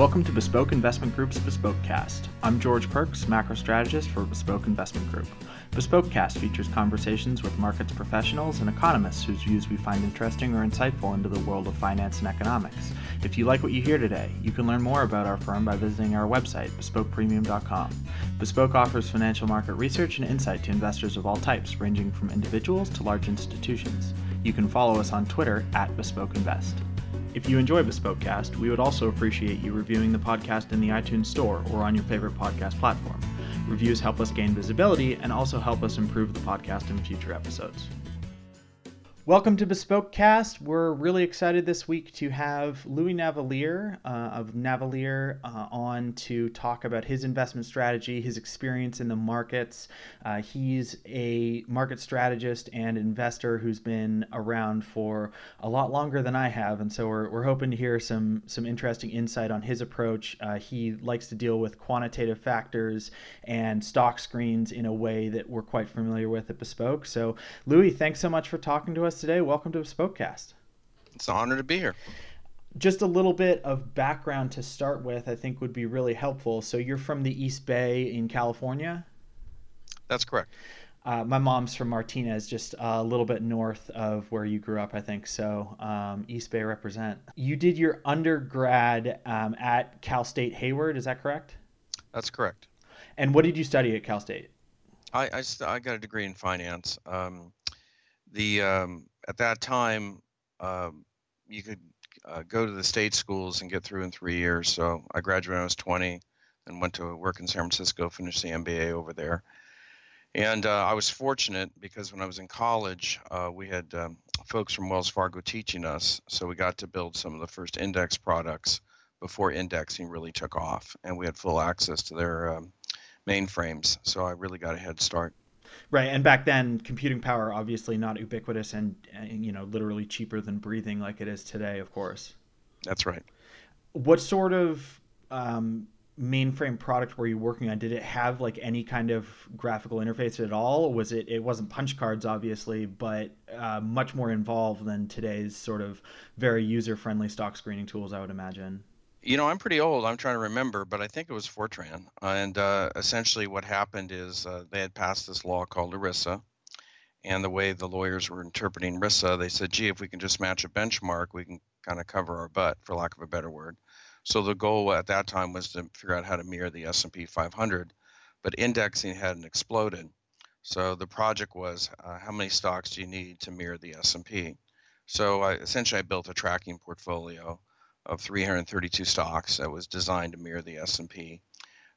Welcome to Bespoke Investment Group's Bespoke Cast. I'm George Perks, macro strategist for Bespoke Investment Group. Bespoke Cast features conversations with markets professionals and economists whose views we find interesting or insightful into the world of finance and economics. If you like what you hear today, you can learn more about our firm by visiting our website, bespokepremium.com. Bespoke offers financial market research and insight to investors of all types, ranging from individuals to large institutions. You can follow us on Twitter at Bespoke Invest. If you enjoy Bespokecast, we would also appreciate you reviewing the podcast in the iTunes Store or on your favorite podcast platform. Reviews help us gain visibility and also help us improve the podcast in future episodes. Welcome to Bespokecast. We're really excited this week to have Louis Navellier uh, of Navellier uh, on to talk about his investment strategy, his experience in the markets. Uh, he's a market strategist and investor who's been around for a lot longer than I have, and so we're, we're hoping to hear some some interesting insight on his approach. Uh, he likes to deal with quantitative factors and stock screens in a way that we're quite familiar with at Bespoke. So, Louis, thanks so much for talking to us today. Welcome to Spokecast. It's an honor to be here. Just a little bit of background to start with, I think would be really helpful. So you're from the East Bay in California? That's correct. Uh, my mom's from Martinez, just a little bit north of where you grew up, I think. So, um, East Bay represent. You did your undergrad um, at Cal State Hayward, is that correct? That's correct. And what did you study at Cal State? I, I, I got a degree in finance. Um, the um, at that time um, you could uh, go to the state schools and get through in three years. So I graduated when I was 20 and went to work in San Francisco, finished the MBA over there. And uh, I was fortunate because when I was in college, uh, we had um, folks from Wells Fargo teaching us. So we got to build some of the first index products before indexing really took off. And we had full access to their um, mainframes. So I really got a head start. Right, and back then, computing power obviously not ubiquitous and, and, you know literally cheaper than breathing like it is today, of course. That's right. What sort of um, mainframe product were you working on? Did it have like any kind of graphical interface at all? Was it? It wasn't punch cards, obviously, but uh, much more involved than today's sort of very user-friendly stock screening tools, I would imagine. You know, I'm pretty old. I'm trying to remember, but I think it was Fortran. And uh, essentially, what happened is uh, they had passed this law called ERISA. And the way the lawyers were interpreting ERISA, they said, gee, if we can just match a benchmark, we can kind of cover our butt, for lack of a better word. So the goal at that time was to figure out how to mirror the S&P 500, but indexing hadn't exploded. So the project was, uh, how many stocks do you need to mirror the S&P? So I, essentially, I built a tracking portfolio of 332 stocks that was designed to mirror the S&P.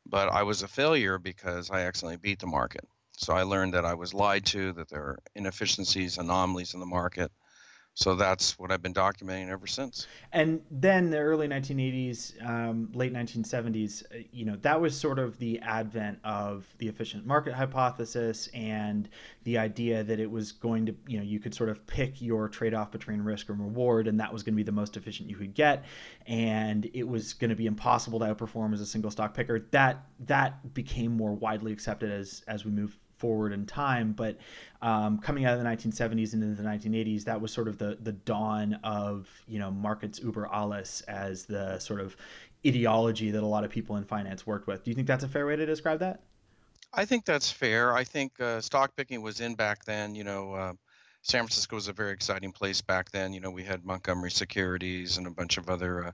But I was a failure because I accidentally beat the market. So I learned that I was lied to, that there are inefficiencies, anomalies in the market, so that's what I've been documenting ever since. And then the early 1980s, um, late 1970s, uh, you know, that was sort of the advent of the efficient market hypothesis and the idea that it was going to, you know, you could sort of pick your trade off between risk and reward, and that was going to be the most efficient you could get, and it was going to be impossible to outperform as a single stock picker. That that became more widely accepted as as we move forward in time. But um, coming out of the 1970s and into the 1980s, that was sort of the the dawn of you know markets uber alles as the sort of ideology that a lot of people in finance worked with. Do you think that's a fair way to describe that? I think that's fair. I think uh, stock picking was in back then. You know. Uh, San Francisco was a very exciting place back then. You know, we had Montgomery Securities and a bunch of other uh,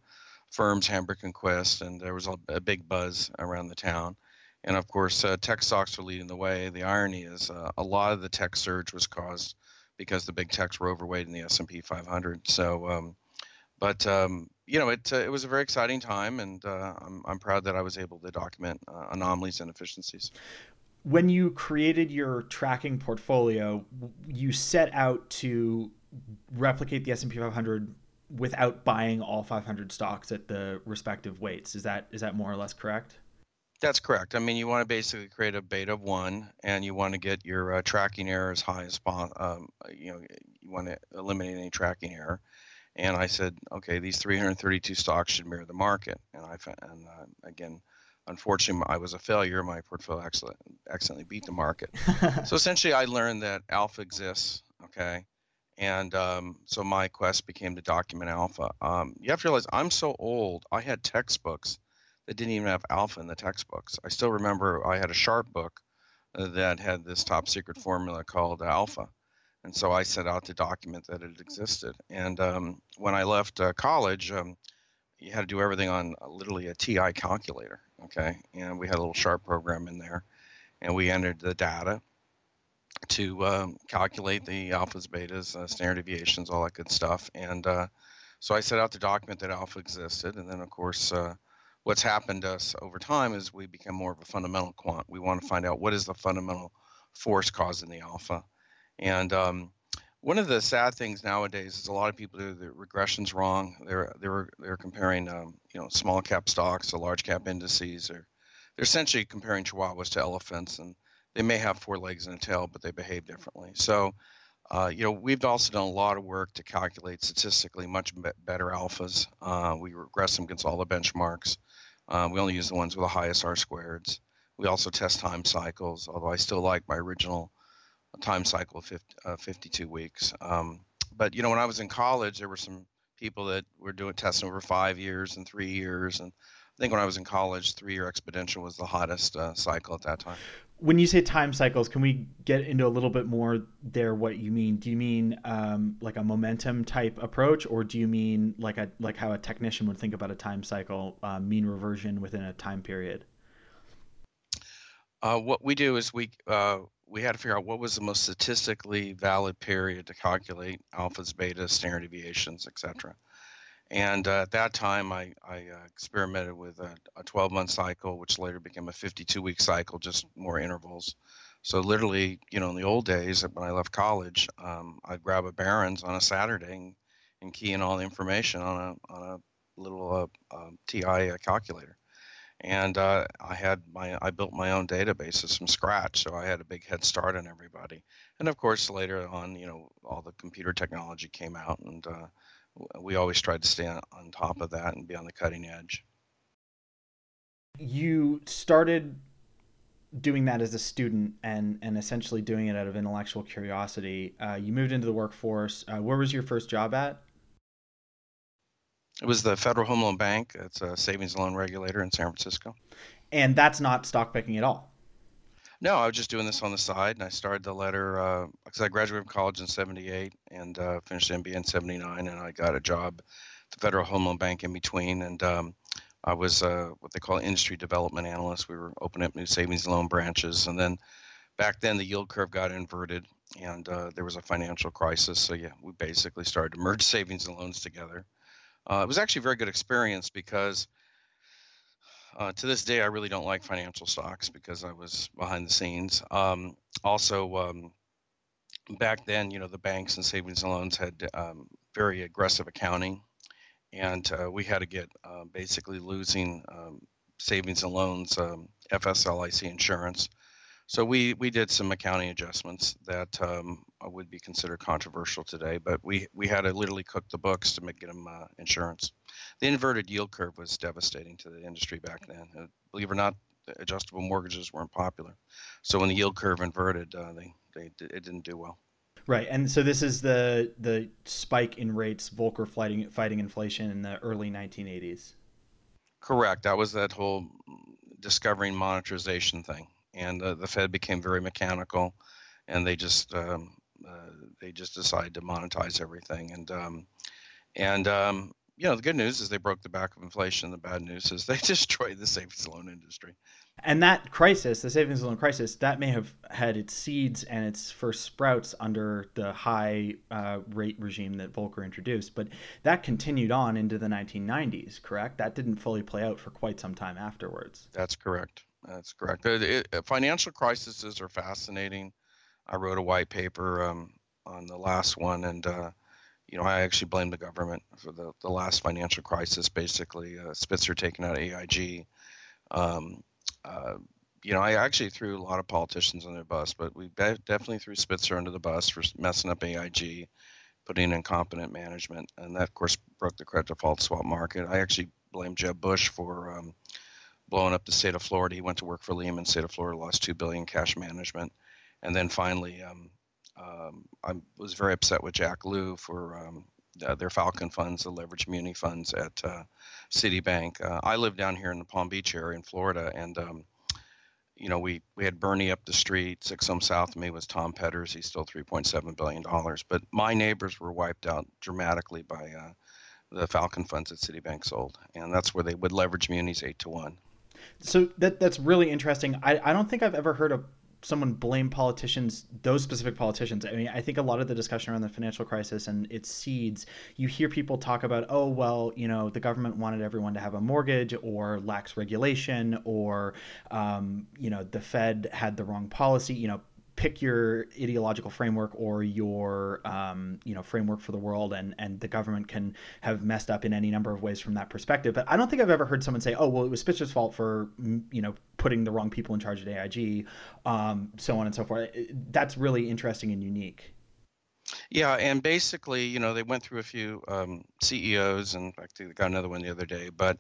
firms, Hambrecht and Quist, and there was a, a, big buzz around the town. And of course, uh, tech stocks are leading the way. The irony is uh, a lot of the tech surge was caused because the big techs were overweight in the S&P 500. So, um, but um, you know, it uh, it was a very exciting time, and uh, I'm I'm proud that I was able to document uh, anomalies and efficiencies. When you created your tracking portfolio, you set out to replicate the S&P 500 without buying all 500 stocks at the respective weights. Is that is that more or less correct? That's correct. I mean, you want to basically create a beta of one, and you want to get your uh, tracking error as high as possible. Um, you know, you want to eliminate any tracking error. And I said, okay, these 332 stocks should mirror the market. And I and uh, again, unfortunately, I was a failure. My portfolio accidentally, accidentally beat the market. so essentially, I learned that alpha exists. Okay, and um, so my quest became to document alpha. Um, you have to realize I'm so old. I had textbooks that didn't even have alpha in the textbooks. I still remember I had a Sharpe book uh, that had this top secret formula called alpha, and so I set out to document that it existed. And um, when I left uh, college, um, you had to do everything on literally a TI calculator. Okay, and we had a little Sharpe program in there, and we entered the data to um, calculate the alphas, betas, uh, standard deviations, all that good stuff. And uh, so I set out to document that alpha existed. And then, of course, uh, what's happened to us over time is we become more of a fundamental quant. We want to find out what is the fundamental force causing the alpha. And um, one of the sad things nowadays is a lot of people do the regressions wrong. They're they're they're comparing um, you know small cap stocks to large cap indices, or they're essentially comparing chihuahuas to elephants and they may have four legs and a tail, but they behave differently. So, uh, you know, we've also done a lot of work to calculate statistically much be- better alphas. Uh, we regress them against all the benchmarks. Uh, we only use the ones with the highest R squareds. We also test time cycles, although I still like my original time cycle of 50, uh, 52 weeks. Um, but you know, when I was in college, there were some people that were doing testing over five years and three years, and I think when I was in college, three-year exponential was the hottest uh, cycle at that time when you say time cycles, can we get into a little bit more there? What you mean? Do you mean um, like a momentum type approach, or do you mean like a like how a technician would think about a time cycle, uh, mean reversion within a time period? Uh, what we do is we uh, we had to figure out what was the most statistically valid period to calculate alphas, betas, standard deviations, etc. And uh, at that time, I, I uh, experimented with a, a 12 month cycle, which later became a 52 week cycle, just more intervals. So, literally, you know, in the old days when I left college, um, I'd grab a Barron's on a Saturday and, and, key in all the information on a, on a little uh, um, TI uh, calculator. And uh, I had my, I built my own databases from scratch, so I had a big head start on everybody. And of course, later on, you know, all the computer technology came out, and uh, we always tried to stay on, top of that and be on the cutting edge. You started doing that as a student and and essentially doing it out of intellectual curiosity. Uh, you moved into the workforce. Uh, where was your first job at? It was the Federal Home Loan Bank. It's a savings loan regulator in San Francisco. And that's not stock picking at all. No, I was just doing this on the side, and I started the letter because uh, I graduated from college in '78 and uh, finished MBA in '79, and I got a job at the Federal Home Loan Bank in between, and um, I was uh, what they call industry development analyst. We were opening up new savings and loan branches, and then back then the yield curve got inverted, and uh, there was a financial crisis. So yeah, we basically started to merge savings and loans together. Uh, it was actually a very good experience because uh, to this day, I really don't like financial stocks because I was behind the scenes. Um, also, um, back then, you know, the banks and savings and loans had um, very aggressive accounting, and uh, we had to get uh, basically losing um, savings and loans, um, FSLIC insurance. So we we did some accounting adjustments that um, would be considered controversial today, but we we had to literally cook the books to make, get them uh, insurance the inverted yield curve was devastating to the industry back then. Uh, believe it or not, adjustable mortgages weren't popular. So when the yield curve inverted, uh, they, they it didn't do well. Right, and so this is the the spike in rates, Volcker fighting fighting inflation in the early 1980s. Correct. That was that whole discovering monetization thing, and uh, the Fed became very mechanical, and they just um, uh, they just decided to monetize everything, and um, and um, you know, the good news is they broke the back of inflation. The bad news is they destroyed the savings loan industry. And that crisis, the savings loan crisis, that may have had its seeds and its first sprouts under the high uh, rate regime that Volcker introduced. But that continued on into the 1990s, correct? That didn't fully play out for quite some time afterwards. That's correct. That's correct. It, it, financial crises are fascinating. I wrote a white paper um, on the last one, and uh, you know, I actually blame the government for the, the last financial crisis, basically, uh, Spitzer taking out AIG. Um, uh, you know, I actually threw a lot of politicians under the bus, but we definitely threw Spitzer under the bus for messing up AIG, putting in incompetent management, and that, of course, broke the credit default swap market. I actually blame Jeb Bush for um, blowing up the state of Florida. He went to work for Lehman. State of Florida lost two billion cash management, and then finally, um, um, I was very upset with Jack Lew for um, their Falcon funds, the leveraged muni funds at uh, Citibank. Uh, I live down here in the Palm Beach area in Florida, and um, you know, we we had Bernie up the street. Six home south of me was Tom Petters. He's still 3.7 billion dollars. But my neighbors were wiped out dramatically by uh, the Falcon funds that Citibank sold, and that's where they would leverage munis eight to one. So that that's really interesting. I, I don't think I've ever heard of someone blame politicians, those specific politicians. I mean, I think a lot of the discussion around the financial crisis and its seeds, you hear people talk about, oh, well, you know, the government wanted everyone to have a mortgage or lax regulation or, um, you know, the Fed had the wrong policy. You know, pick your ideological framework or your um, you know framework for the world and and the government can have messed up in any number of ways from that perspective but i don't think i've ever heard someone say oh well it was Spitzer's fault for you know putting the wrong people in charge at aig um, so on and so forth that's really interesting and unique yeah, and basically, you know, they went through a few um, CEOs, and in fact, they got another one the other day. But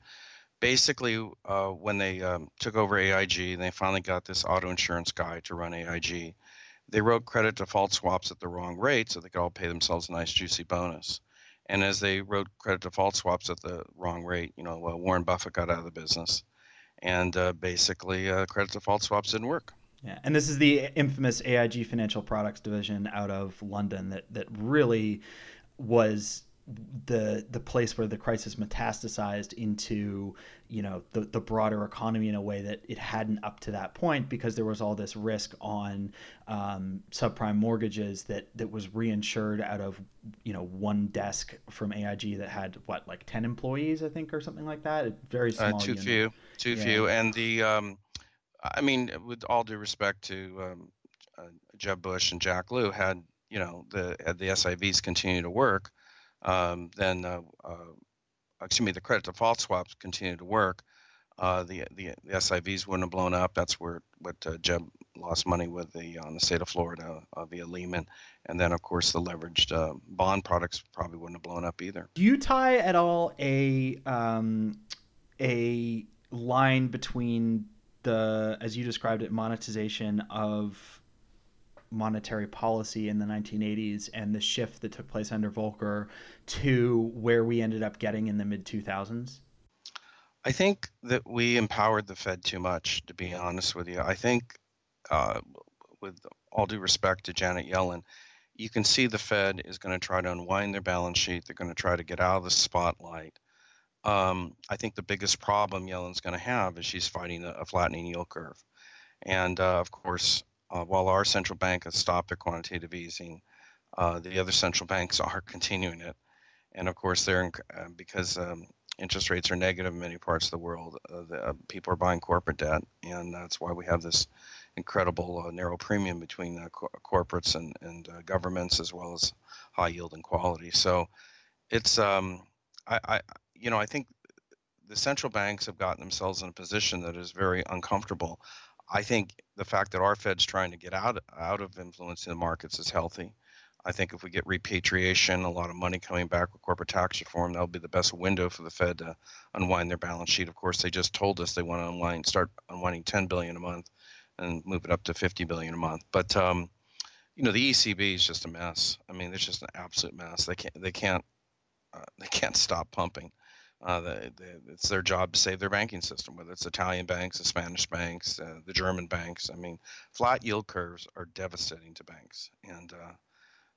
basically, uh, when they um, took over AIG, they finally got this auto insurance guy to run AIG they wrote credit default swaps at the wrong rate so they could all pay themselves a nice juicy bonus. And as they wrote credit default swaps at the wrong rate, you know, well, Warren Buffett got out of the business, and uh, basically uh, credit default swaps didn't work. Yeah, and this is the infamous AIG Financial Products division out of London that that really was the the place where the crisis metastasized into you know the the broader economy in a way that it hadn't up to that point because there was all this risk on um, subprime mortgages that that was reinsured out of you know one desk from AIG that had what like ten employees I think or something like that very uh, small uh, too unit. few too yeah. few and the um, I mean with all due respect to um, uh, Jeb Bush and Jack Lew had you know the had the SIVs continue to work um, then uh, uh, excuse me, the credit default swaps continue to work. Uh, the, the the SIVs wouldn't have blown up. That's where what uh, Jeb lost money with the on the state of Florida uh, via Lehman, and then of course the leveraged uh, bond products probably wouldn't have blown up either. Do you tie at all a um, a line between the as you described it monetization of monetary policy in the 1980s and the shift that took place under Volcker to where we ended up getting in the mid 2000s? I think that we empowered the Fed too much, to be honest with you. I think, uh, with all due respect to Janet Yellen, you can see the Fed is going to try to unwind their balance sheet. They're going to try to get out of the spotlight. Um, I think the biggest problem Yellen's going to have is she's fighting a, a flattening yield curve. And uh, of course, uh, while our central bank has stopped their quantitative easing, uh, the other central banks are continuing it. And of course, they're in, uh, because um, interest rates are negative in many parts of the world. Uh, the, uh, people are buying corporate debt, and that's why we have this incredible uh, narrow premium between co- corporates and, and governments, as well as high yield and quality. So, it's um, I, I you know I think the central banks have gotten themselves in a position that is very uncomfortable. I think the fact that our Fed's trying to get out out of influencing the markets is healthy. I think if we get repatriation, a lot of money coming back with corporate tax reform, that'll be the best window for the Fed to unwind their balance sheet. Of course, they just told us they want to unwind, start unwinding 10 billion a month, and move it up to 50 billion a month. But um, you know, the ECB is just a mess. I mean, it's just an absolute mess. They can't they can't uh, they can't stop pumping. Uh, the, the, it's their job to save their banking system, whether it's Italian banks, the Spanish banks, uh, the German banks. I mean, flat yield curves are devastating to banks, and uh,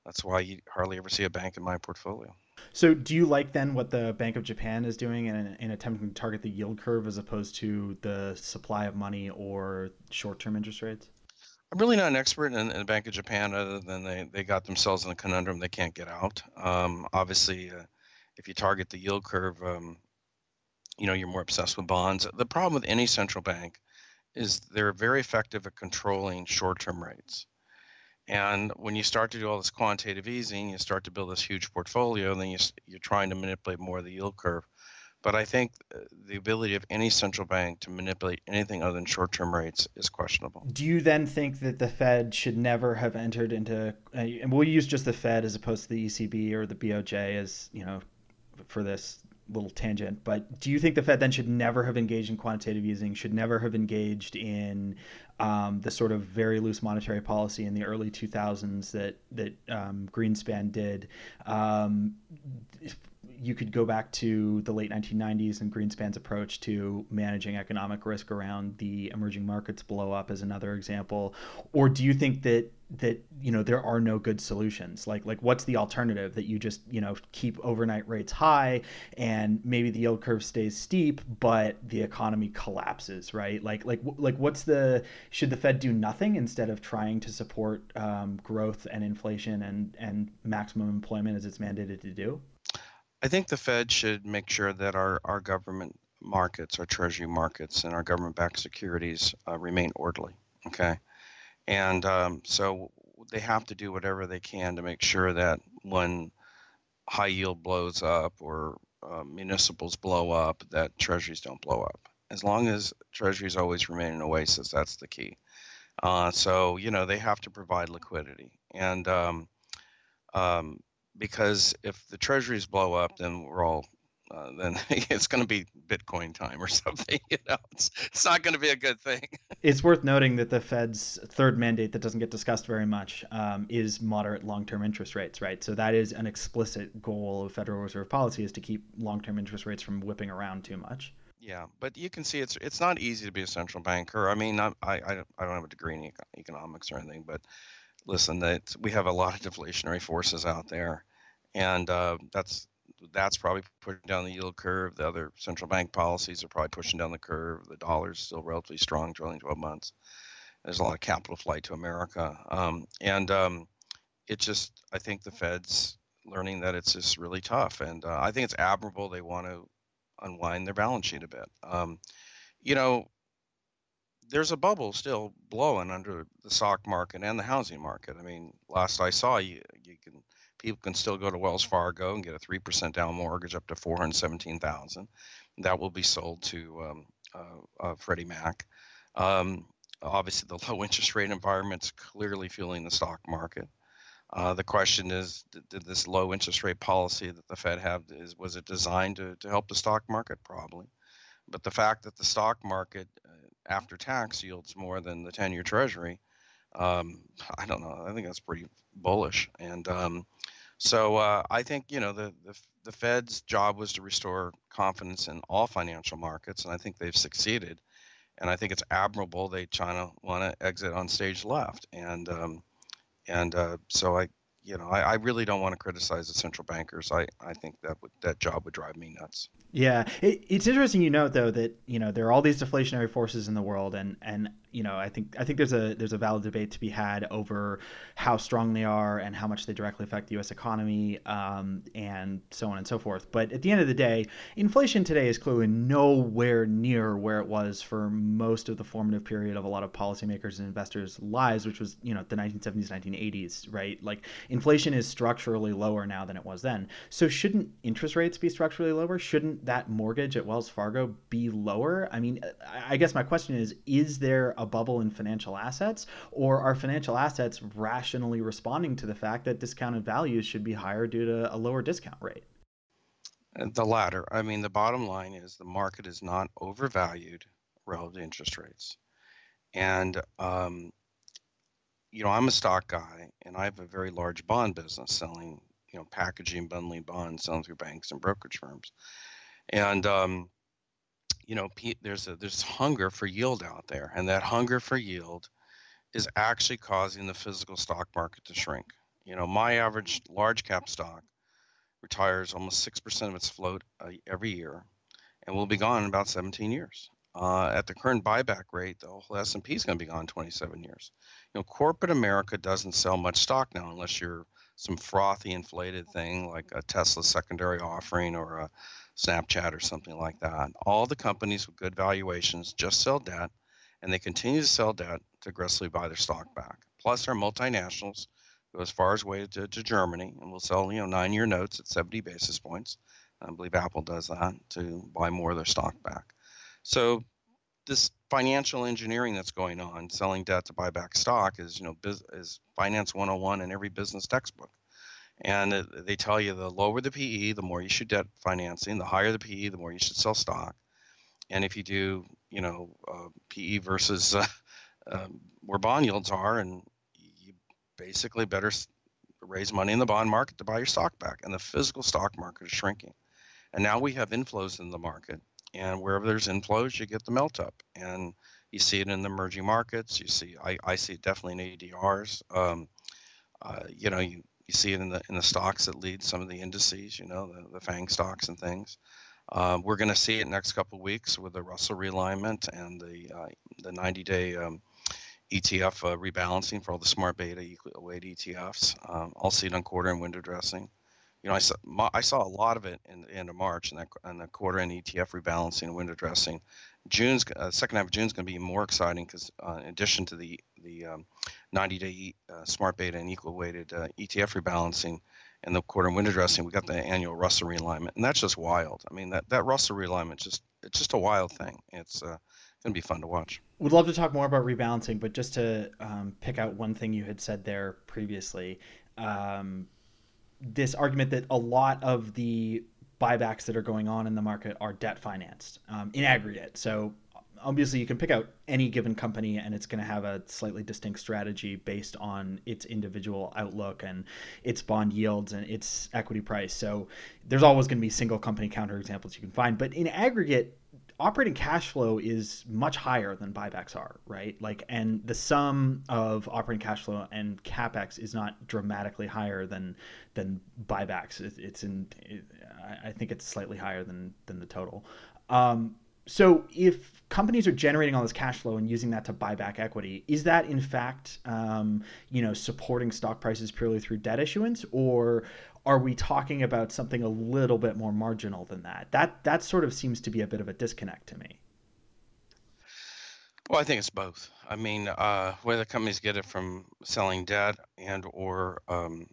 that's why you hardly ever see a bank in my portfolio. So, do you like then what the Bank of Japan is doing in, in attempting to target the yield curve as opposed to the supply of money or short-term interest rates? I'm really not an expert in, in the Bank of Japan, other than they, they got themselves in a conundrum they can't get out. Um, obviously uh, if you target the yield curve, um, you know, you're more obsessed with bonds. The problem with any central bank is they're very effective at controlling short-term rates. And when you start to do all this quantitative easing, you start to build this huge portfolio, and then you, you're trying to manipulate more of the yield curve. But I think uh, the ability of any central bank to manipulate anything other than short-term rates is questionable. Do you then think that the Fed should never have entered into, uh, and we'll use just the Fed as opposed to the ECB or the BOJ as you know for this little tangent, but do you think the Fed then should never have engaged in quantitative easing, should never have engaged in um, the sort of very loose monetary policy in the early 2000s that that um, Greenspan did? Um, you could go back to the late 1990s and Greenspan's approach to managing economic risk around the emerging markets blow up as another example, or do you think that that you know there are no good solutions like like what's the alternative that you just you know keep overnight rates high and maybe the yield curve stays steep but the economy collapses right like like like what's the should the fed do nothing instead of trying to support um, growth and inflation and and maximum employment as it's mandated to do I think the Fed should make sure that our, our government markets, our treasury markets, and our government backed securities uh, remain orderly. Okay. And um, so they have to do whatever they can to make sure that when high yield blows up or uh, municipals blow up, that treasuries don't blow up. As long as treasuries always remain an oasis, that's the key. Uh, so, you know, they have to provide liquidity. And um, um, because if the treasuries blow up, then we're all uh, then it's going to be Bitcoin time or something. You know, it's it's not going to be a good thing. it's worth noting that the Fed's third mandate that doesn't get discussed very much um, is moderate long-term interest rates, right? So that is an explicit goal of Federal Reserve policy is to keep long-term interest rates from whipping around too much. Yeah, but you can see it's it's not easy to be a central banker. I mean, I I, I don't have a degree in economics or anything, but listen, that we have a lot of deflationary forces out there, and uh, that's that's probably pushing down the yield curve. The other central bank policies are probably pushing down the curve. The dollar's still relatively strong, trailing 12 months. There's a lot of capital flight to America, um, and um, it just I think the Fed's learning that it's just really tough, and uh, I think it's admirable they want to unwind their balance sheet a bit. Um, you know, there's a bubble still blowing under the stock market and the housing market. I mean, last I saw, you you can people can still go to Wells Fargo and get a three percent down mortgage up to four hundred seventeen thousand. That will be sold to um, uh, uh, Freddie Mac. Um, obviously, the low interest rate environment is clearly fueling the stock market. Uh, the question is, did, did, this low interest rate policy that the Fed have is was it designed to, to help the stock market? Probably, but the fact that the stock market after tax yields more than the 10 year treasury, um, I don't know. I think that's pretty bullish. And um, so uh, I think, you know, the, the, the Fed's job was to restore confidence in all financial markets, and I think they've succeeded. And I think it's admirable they China want to exit on stage left. And um, and uh, so I, you know, I, I really don't want to criticize the central bankers. I, I think that would that job would drive me nuts. Yeah, it, it's interesting you note though that you know there are all these deflationary forces in the world, and and you know I think I think there's a there's a valid debate to be had over how strong they are and how much they directly affect the U.S. economy, um, and so on and so forth. But at the end of the day, inflation today is clearly nowhere near where it was for most of the formative period of a lot of policymakers and investors' lives, which was you know the 1970s, 1980s, right? Like inflation is structurally lower now than it was then. So shouldn't interest rates be structurally lower? Shouldn't that mortgage at Wells Fargo be lower? I mean, I guess my question is is there bubble in financial assets, or are financial assets rationally responding to the fact that discounted values should be higher due to a lower discount rate? The latter. I mean, the bottom line is the market is not overvalued relative to interest rates. And, um, you know, I'm a stock guy and I have a very large bond business selling, you know, packaging, bundling bonds, selling through banks and brokerage firms and um, you know there's a there's hunger for yield out there and that hunger for yield is actually causing the physical stock market to shrink. You know my average large cap stock retires almost 6% of its float uh, every year and will be gone in about 17 years. Uh, at the current buyback rate the whole s&p is going to be gone 27 years. You know corporate america doesn't sell much stock now unless you're some frothy inflated thing like a tesla secondary offering or a Snapchat or something like that. All the companies with good valuations just sell debt, and they continue to sell debt to aggressively buy their stock back. Plus, our multinationals go as far as way to, to Germany and will sell you know nine-year notes at 70 basis points. I believe Apple does that to buy more of their stock back. So this financial engineering that's going on, selling debt to buy back stock, is you know is finance 101 in every business textbook. And they tell you the lower the PE, the more you should debt financing. The higher the PE, the more you should sell stock. And if you do, you know, uh, PE versus uh, um, where bond yields are, and you basically better raise money in the bond market to buy your stock back. And the physical stock market is shrinking. And now we have inflows in the market. And wherever there's inflows, you get the melt up. And you see it in the emerging markets. You see, I, I see it definitely in ADRs. Um, uh, you know, you, you see it in the in the stocks that lead some of the indices. You know, the, the FANG stocks and things. Uh, we're going to see it next couple of weeks with the Russell realignment and the uh, the 90-day um, ETF uh, rebalancing for all the smart beta equal weight ETFs. Um, I'll see it on quarter and window dressing. You know, I saw I saw a lot of it in the end of March and that and the quarter and ETF rebalancing and window dressing. June's uh, second half of June is going to be more exciting because uh, in addition to the the um, 90-day uh, smart beta and equal weighted uh, ETF rebalancing and the quarter and window dressing, we got the annual Russell realignment, and that's just wild. I mean, that that Russell realignment just it's just a wild thing. It's uh, going to be fun to watch. We'd love to talk more about rebalancing, but just to um, pick out one thing you had said there previously, um, this argument that a lot of the buybacks that are going on in the market are debt financed um, in aggregate. So obviously you can pick out any given company and it's going to have a slightly distinct strategy based on its individual outlook and its bond yields and its equity price. So there's always going to be single company counterexamples you can find, but in aggregate operating cash flow is much higher than buybacks are, right? Like, and the sum of operating cash flow and capex is not dramatically higher than than buybacks. It's in, I think it's slightly higher than than the total. Um, so if companies are generating all this cash flow and using that to buy back equity, is that in fact, um, you know, supporting stock prices purely through debt issuance, or are we talking about something a little bit more marginal than that? That that sort of seems to be a bit of a disconnect to me. Well, I think it's both. I mean, uh, whether companies get it from selling debt and or um,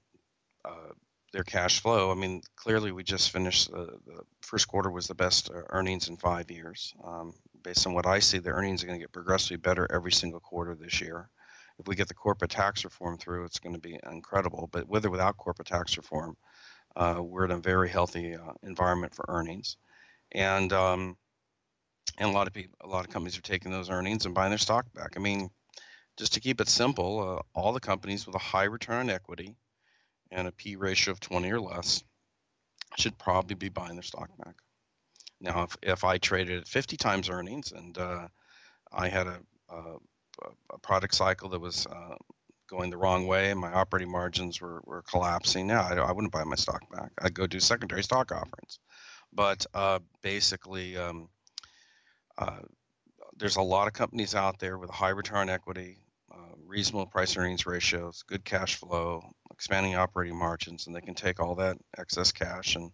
uh, their cash flow. I mean, clearly we just finished uh, the first quarter was the best uh, earnings in five years. Um, based on what I see, the earnings are going to get progressively better every single quarter this year if we get the corporate tax reform through, it's going to be incredible. But with or without corporate tax reform, uh, we're in a very healthy uh, environment for earnings, and um, and a lot of people, a lot of companies are taking those earnings and buying their stock back. I mean, just to keep it simple, uh, all the companies with a high return on equity and a P ratio of 20 or less should probably be buying their stock back. Now, if, if I traded at 50 times earnings and uh, I had a, a a product cycle that was uh, going the wrong way and my operating margins were, were collapsing, yeah, I, I wouldn't buy my stock back. I'd go do secondary stock offerings. But uh, basically, um, uh, there's a lot of companies out there with high return equity, reasonable price earnings ratios, good cash flow, expanding operating margins, and they can take all that excess cash and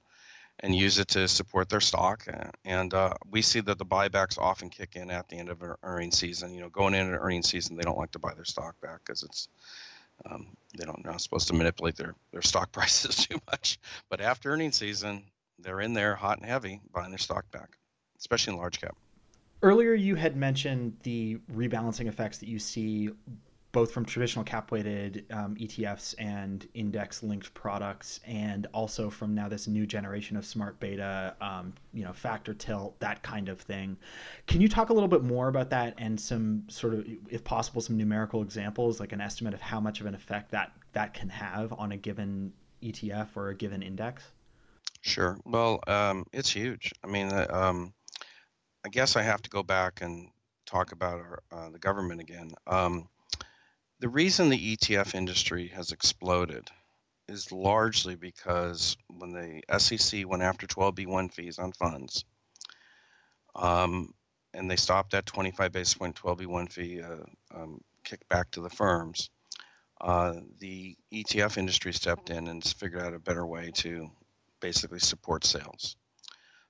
and use it to support their stock. And uh, we see that the buybacks often kick in at the end of an earnings season. You know, going into an earnings season, they don't like to buy their stock back because it's um, they don't know supposed to manipulate their their stock prices too much. But after earnings season, they're in there hot and heavy buying their stock back, especially in large cap. Earlier, you had mentioned the rebalancing effects that you see both from traditional cap weighted um, ETFs and index linked products, and also from now this new generation of smart beta, um, you know, factor tilt, that kind of thing. Can you talk a little bit more about that and some sort of, if possible, some numerical examples, like an estimate of how much of an effect that that can have on a given ETF or a given index? Sure. Well, um, it's huge. I mean, um, I guess I have to go back and talk about our, uh, the government again. Um, the reason the ETF industry has exploded is largely because when the SEC went after 12B1 fees on funds, um, and they stopped that 25 basis point 12B1 fee uh, um, kickback to the firms, uh, the ETF industry stepped in and figured out a better way to basically support sales.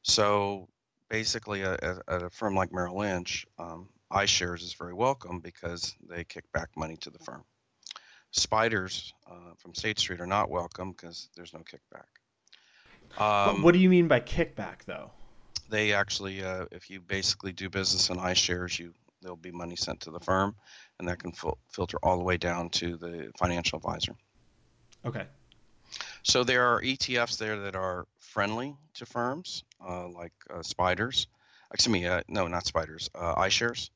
So basically, at a, firm like Merrill Lynch, um, iShares is very welcome because they kick back money to the firm. SPDRs uh, from State Street are not welcome because there's no kickback. Um, what do you mean by kickback, though? They actually, uh, if you basically do business in iShares, you there'll be money sent to the firm, and that can fil- filter all the way down to the financial advisor. Okay. So there are ETFs there that are friendly to firms uh, like uh, SPDRs. Excuse me, uh, no, not SPDRs, uh, iShares.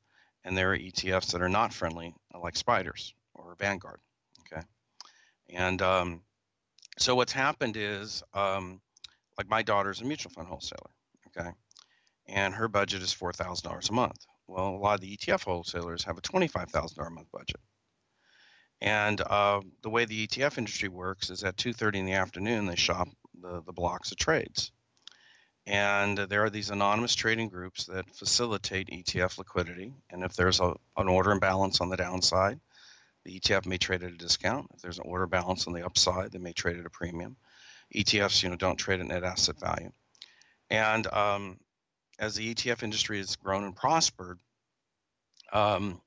And there are ETFs that are not friendly, like SPDRs or Vanguard. Okay. And um, so what's happened is, um, like my daughter's a mutual fund wholesaler. Okay. And her budget is $4,000 a month. Well, a lot of the ETF wholesalers have a $25,000 a month budget. And uh, the way the ETF industry works is at 2:30 in the afternoon they shop the, the blocks of trades, and there are these anonymous trading groups that facilitate ETF liquidity. And if there's a, an order imbalance on the downside, the ETF may trade at a discount. If there's an order balance on the upside, they may trade at a premium. ETFs, you know, don't trade at net asset value. And um, as the ETF industry has grown and prospered, um,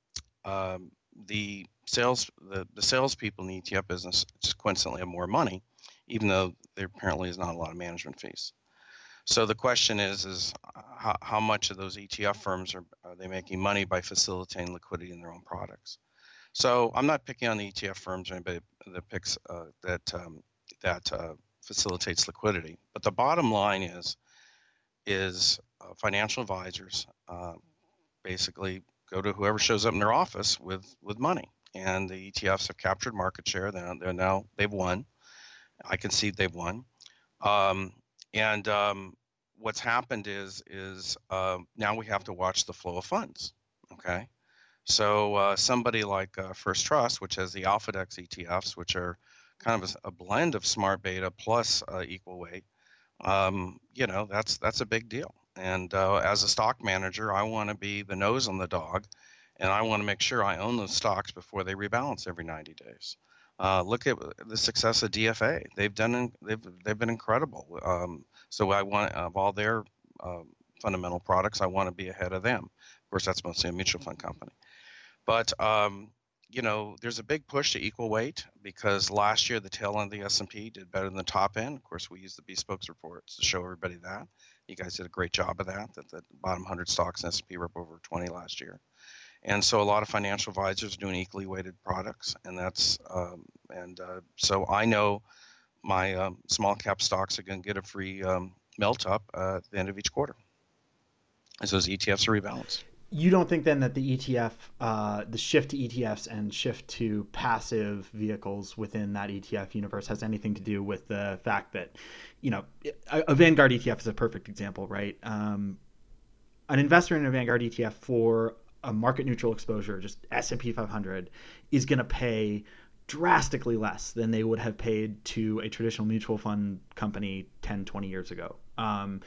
um, the sales the, the salespeople in the ETF business just coincidentally have more money, even though there apparently is not a lot of management fees. So the question is is how, how much of those ETF firms are, are they making money by facilitating liquidity in their own products? So I'm not picking on the ETF firms or anybody that picks uh, that um, that uh, facilitates liquidity, but the bottom line is is uh, financial advisors uh, basically go to whoever shows up in their office with with money and the ETFs have captured market share. They're, they're now they've won. I can see they've won. Um, and um, what's happened is is uh, now we have to watch the flow of funds. Okay, so uh, somebody like uh, First Trust, which has the AlphaDex ETFs, which are kind of a, a blend of smart beta plus uh, equal weight. Um, you know that's that's a big deal. And uh, as a stock manager, I want to be the nose on the dog and I want to make sure I own those stocks before they rebalance every 90 days. Uh, look at the success of DFA; they've done they've they've been incredible. Um, so I want of all their uh, fundamental products, I want to be ahead of them. Of course, that's mostly a mutual fund company, but um, you know, there's a big push to equal weight because last year the tail end of the S&P did better than the top end. Of course, we use the Bespokes reports to show everybody that. You guys did a great job of that. That the bottom 100 stocks in S&P were up over 20 last year and so a lot of financial advisors are doing equally weighted products and that's um, and uh, so i know my um, small cap stocks are going to get a free um, melt up uh, at the end of each quarter as those etfs are rebalanced you don't think then that the ETF, uh, the shift to ETFs and shift to passive vehicles within that ETF universe has anything to do with the fact that, you know, a, Vanguard ETF is a perfect example, right? Um, an investor in a Vanguard ETF for a market neutral exposure, just S&P 500, is going to pay drastically less than they would have paid to a traditional mutual fund company 10, 20 years ago. Um,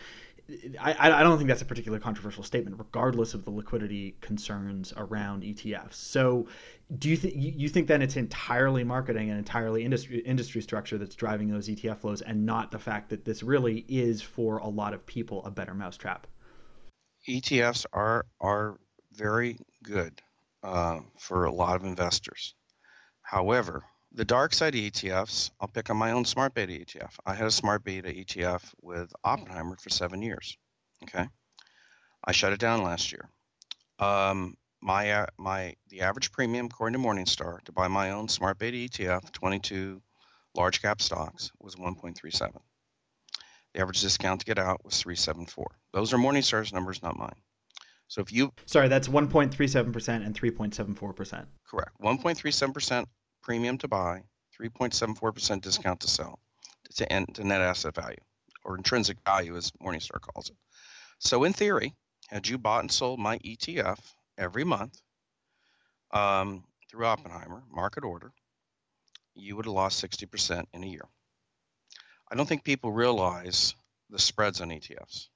I, I don't think that's a particularly controversial statement, regardless of the liquidity concerns around ETFs. So, do you think you think then it's entirely marketing and entirely industry industry structure that's driving those ETF flows, and not the fact that this really is for a lot of people a better mousetrap? ETFs are are very good uh, for a lot of investors. However, the dark side ETFs, I'll pick on my own smart beta ETF. I had a smart beta ETF with Oppenheimer for seven years. Okay, I shut it down last year. Um, my uh, my the average premium according to Morningstar to buy my own smart beta ETF, 22 large cap stocks, was 1.37. The average discount to get out was 374. Those are Morningstar's numbers, not mine. So if you sorry, that's 1.37% and 3.74%. Correct. 1.37% premium to buy, 3.74% discount to sell to, end, to net asset value or intrinsic value as Morningstar calls it. So in theory, had you bought and sold my ETF every month um, through Oppenheimer market order, you would have lost 60% in a year. I don't think people realize the spreads on ETFs.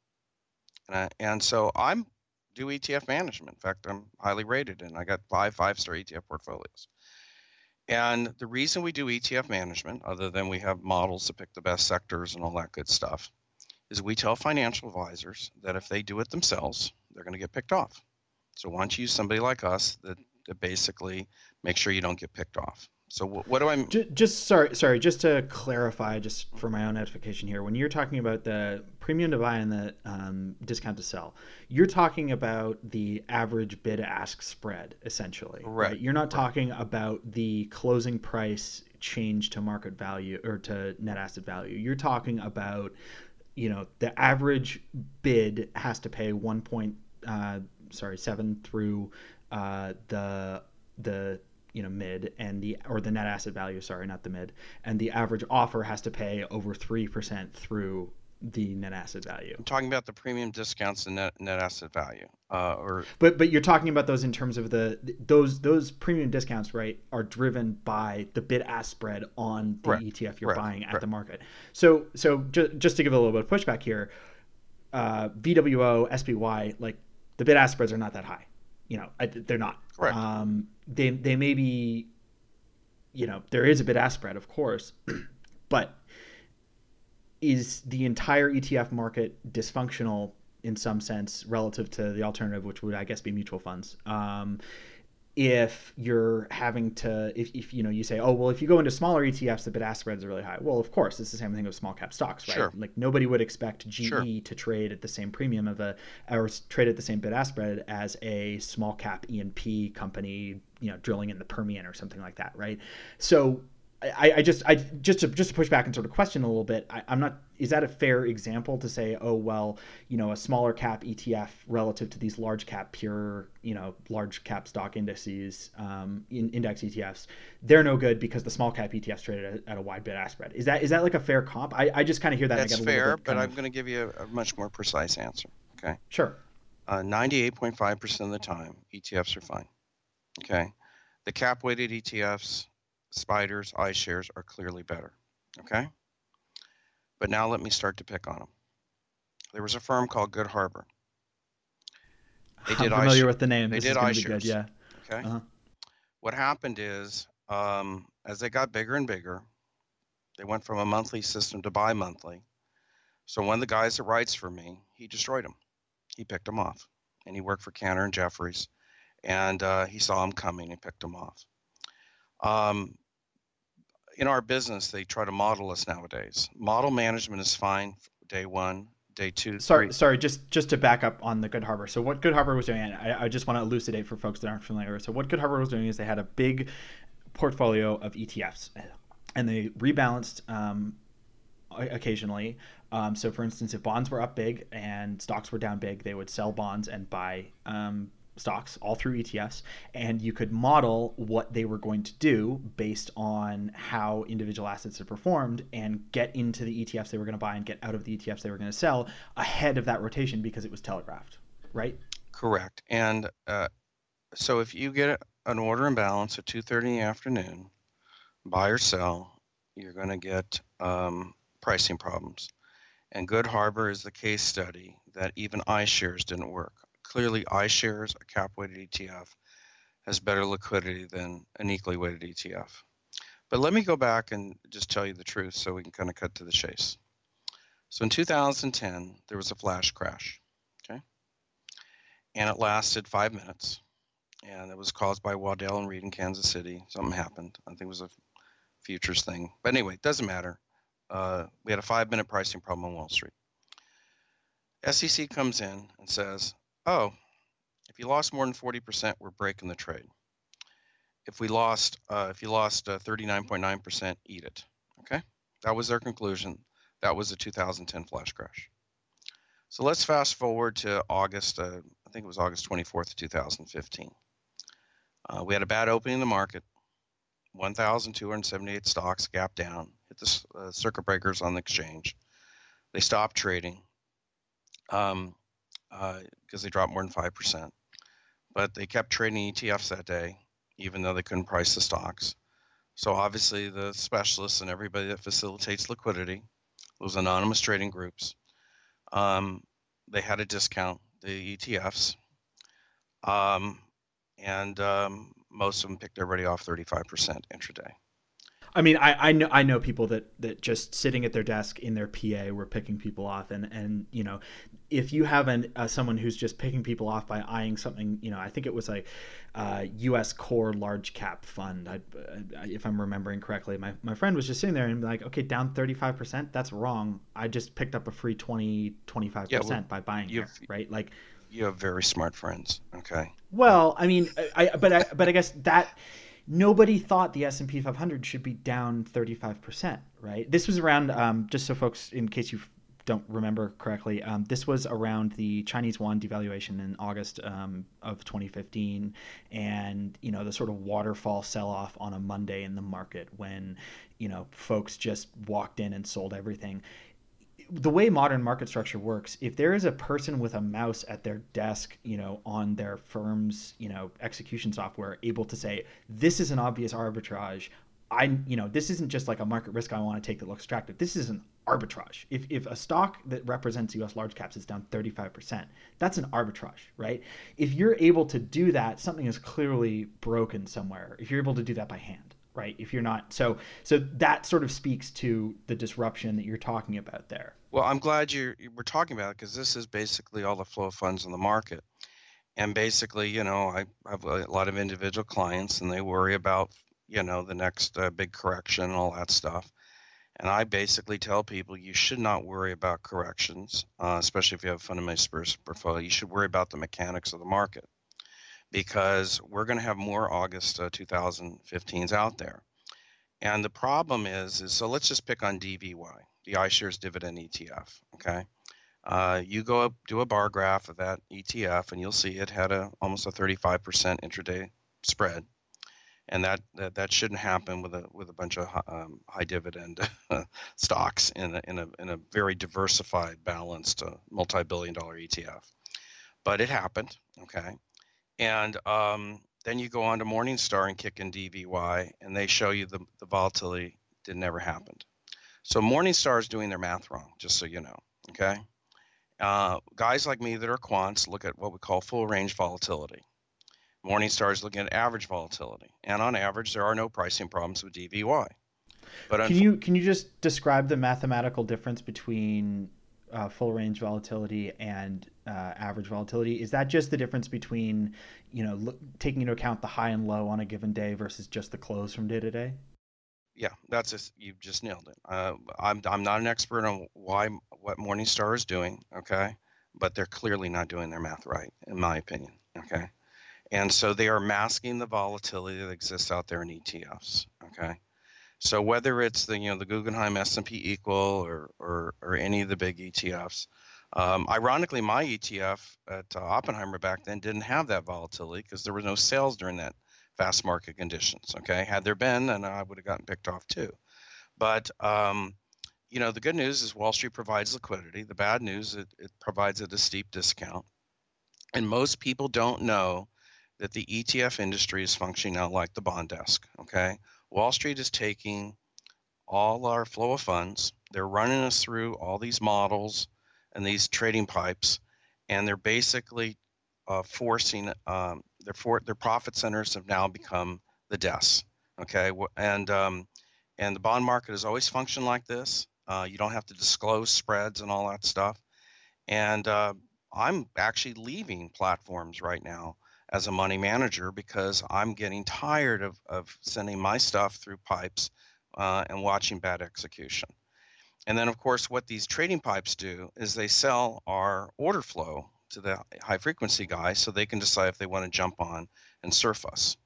And, I, and so I'm do ETF management. In fact, I'm highly rated and I got five five star ETF portfolios. And the reason we do ETF management, other than we have models to pick the best sectors and all that good stuff, is we tell financial advisors that if they do it themselves, they're going to get picked off. So why don't you use somebody like us that, that basically make sure you don't get picked off? So what do I? Just, just sorry, sorry. Just to clarify, just for my own edification here, when you're talking about the premium to buy and the um, discount to sell, you're talking about the average bid ask spread, essentially. Right. right? You're not right. talking about the closing price change to market value or to net asset value. You're talking about, you know, the average bid has to pay one point, uh, sorry, seven through uh, the the you know mid and the or the net asset value sorry not the mid and the average offer has to pay over 3% through the net asset value i'm talking about the premium discounts and net, net asset value uh, or but but you're talking about those in terms of the those those premium discounts right are driven by the bid ask spread on the right. etf you're right. buying at right. the market so so ju- just to give a little bit of pushback here uh, vwo spy like the bid ask spreads are not that high you know they're not Correct. Um, they they may be, you know, there is a bid ask spread, of course, but is the entire ETF market dysfunctional in some sense relative to the alternative, which would I guess be mutual funds? Um, if you're having to if, if you know you say oh well if you go into smaller etfs the bid ask spreads are really high well of course it's the same thing with small cap stocks right sure. like nobody would expect ge sure. to trade at the same premium of a or trade at the same bid ask spread as a small cap e&p company you know drilling in the permian or something like that right so I, I just I just to just to push back and sort of question a little bit. I, am not. Is that a fair example to say? Oh well, you know, a smaller cap ETF relative to these large cap pure, you know, large cap stock indices, um, in index ETFs, they're no good because the small cap ETFs traded at, at a wide bid ask spread. Is that is that like a fair comp? I, I just kind of hear that. That's fair, but I'm going to give you a, a, much more precise answer. Okay. Sure. Uh, 98.5% of the time, ETFs are fine. Okay. The cap weighted ETFs SPDRs, iShares are clearly better. Okay? But now let me start to pick on them. There was a firm called Good Harbor. They did I'm familiar iShares. with the name. They this did iShares. Good, yeah. Okay. Uh-huh. What happened is, um, as they got bigger and bigger, they went from a monthly system to bi-monthly. So one of the guys that writes for me, he destroyed them. He picked them off, and he worked for Cantor and Jefferies, and uh, he saw them coming and picked them off. Um, in our business, they try to model us nowadays. Model management is fine day one, day two. Sorry, three. sorry. Just just to back up on the Good Harbor. So what Good Harbor was doing, I, I just want to elucidate for folks that aren't familiar. So what Good Harbor was doing is they had a big portfolio of ETFs, and they rebalanced um, occasionally. Um, so, for instance, if bonds were up big and stocks were down big, they would sell bonds and buy um, stocks all through ETFs, and you could model what they were going to do based on how individual assets had performed and get into the ETFs they were going to buy and get out of the ETFs they were going to sell ahead of that rotation because it was telegraphed, right? Correct. And uh, so if you get an order imbalance at 2.30 in the afternoon, buy or sell, you're going to get um, pricing problems. And Good Harbor is the case study that even iShares didn't work clearly iShares, a cap weighted ETF, has better liquidity than an equally weighted ETF. But let me go back and just tell you the truth so we can kind of cut to the chase. So in 2010, there was a flash crash, okay? And it lasted five minutes. And it was caused by Waddell and Reed in Kansas City. Something happened. I think it was a futures thing. But anyway, it doesn't matter. Uh, we had a five minute pricing problem on Wall Street. SEC comes in and says, oh, if you lost more than 40%, we're breaking the trade. If we lost, uh, if you lost 39.9%, uh, eat it. Okay, that was their conclusion. That was the 2010 flash crash. So let's fast forward to August. Uh, I think it was August 24th, 2015. Uh, we had a bad opening in the market. 1,278 stocks gap down, hit the uh, circuit breakers on the exchange. They stopped trading. Um, because uh, they dropped more than 5%. But they kept trading ETFs that day, even though they couldn't price the stocks. So obviously, the specialists and everybody that facilitates liquidity, those anonymous trading groups, um, they had a discount the ETFs, um, and um, most of them picked everybody off 35% intraday. I mean, I, I know I know people that that just sitting at their desk in their PA were picking people off, and and you know, if you have an uh, someone who's just picking people off by eyeing something, you know, I think it was a uh, U.S. core large cap fund, I, I, if I'm remembering correctly. My my friend was just sitting there and like, okay, down 35 percent, that's wrong. I just picked up a free 20, 25 yeah, percent by buying here, right? Like, you have very smart friends. Okay. Well, I mean, I, but I, but I guess that nobody thought the S&P 500 should be down 35%, right? This was around um, just so folks in case you don't remember correctly, um, this was around the Chinese yuan devaluation in August um, of 2015, and you know the sort of waterfall sell-off on a Monday in the market when you know folks just walked in and sold everything the way modern market structure works, if there is a person with a mouse at their desk, you know, on their firm's, you know, execution software, able to say, this is an obvious arbitrage. I, you know, this isn't just like a market risk I want to take that looks attractive. This is an arbitrage. If, if a stock that represents US large caps is down 35%, that's an arbitrage, right? If you're able to do that, something is clearly broken somewhere. If you're able to do that by hand right if you're not so so that sort of speaks to the disruption that you're talking about there well i'm glad you we're talking about it because this is basically all the flow of funds in the market and basically you know i have a lot of individual clients and they worry about you know the next uh, big correction and all that stuff and i basically tell people you should not worry about corrections uh, especially if you have a fundamentally portfolio you should worry about the mechanics of the market because we're going to have more August uh, 2015s out there. And the problem is, is so let's just pick on DVY, the iShares Dividend ETF. Okay, uh, you go up, do a bar graph of that ETF, and you'll see it had a almost a 35% intraday spread, and that, that that shouldn't happen with a with a bunch of um, high dividend stocks in a, in a in a very diversified, balanced, uh, multi-billion dollar ETF. But it happened. Okay, and um, then you go on to Morningstar and kick in DVY, and they show you the, the volatility that never happened. So Morningstar is doing their math wrong, just so you know. Okay. Uh, guys like me that are quants look at what we call full range volatility. Morningstar is looking at average volatility, and on average, there are no pricing problems with DVY. But can you can you just describe the mathematical difference between uh, full range volatility and uh, average volatility? Is that just the difference between you know taking into account the high and low on a given day versus just the close from day to day? Yeah that's just you just nailed it. Uh, I'm, I'm not an expert on why what morningstar is doing okay? But they're clearly not doing their math right in my opinion okay and so they are masking the volatility that exists out there in etfs okay so whether it's the you know the Guggenheim S&P equal or or, or any of the big ETFs, um, ironically, my ETF at uh, Oppenheimer back then didn't have that volatility because there were no sales during that fast market conditions. Okay, had there been, then I would have gotten picked off too. But um, you know, the good news is Wall Street provides liquidity. The bad news it, it provides at a steep discount, and most people don't know that the ETF industry is functioning now like the bond desk. Okay, Wall Street is taking all our flow of funds, they're running us through all these models and these trading pipes, and they're basically uh, forcing um, their for, their profit centers have now become the desks. Okay, and um, and the bond market has always functioned like this. Uh, you don't have to disclose spreads and all that stuff. And uh, I'm actually leaving platforms right now as a money manager because I'm getting tired of, of sending my stuff through pipes uh, and watching bad execution. And then, of course, what these trading pipes do is they sell our order flow to the high frequency guys so they can decide if they want to jump on and surf us.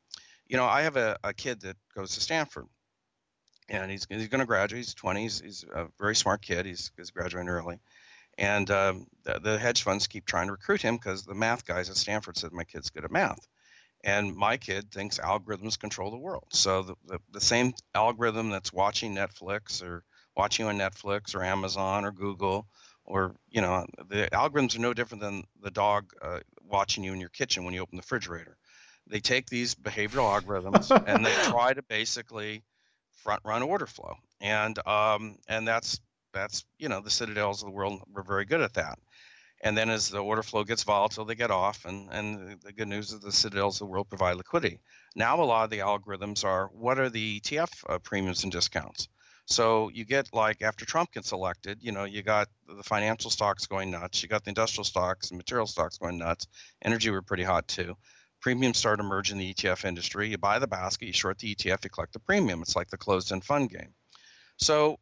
You know, I have a, a kid that goes to Stanford and he's, he's going to graduate. He's 20. He's, he's a very smart kid. He's, he's graduating early. And um, the, the, hedge funds keep trying to recruit him because the math guys at Stanford said my kid's good at math. And my kid thinks algorithms control the world. So the, the, the same algorithm that's watching Netflix or watching on Netflix or Amazon or Google or, you know, the algorithms are no different than the dog uh, watching you in your kitchen when you open the refrigerator. They take these behavioral algorithms and they try to basically front run order flow. And um, and that's that's you know the citadels of the world were very good at that and then as the order flow gets volatile they get off and and the good news is the citadels of the world provide liquidity now a lot of the algorithms are what are the etf uh, premiums and discounts So you get like after Trump gets elected, you know, you got the financial stocks going nuts, you got the industrial stocks and material stocks going nuts. Energy were pretty hot too. Premiums start emerging in the ETF industry. You buy the basket, you short the ETF, you collect the premium. It's like the closed-end fund game. So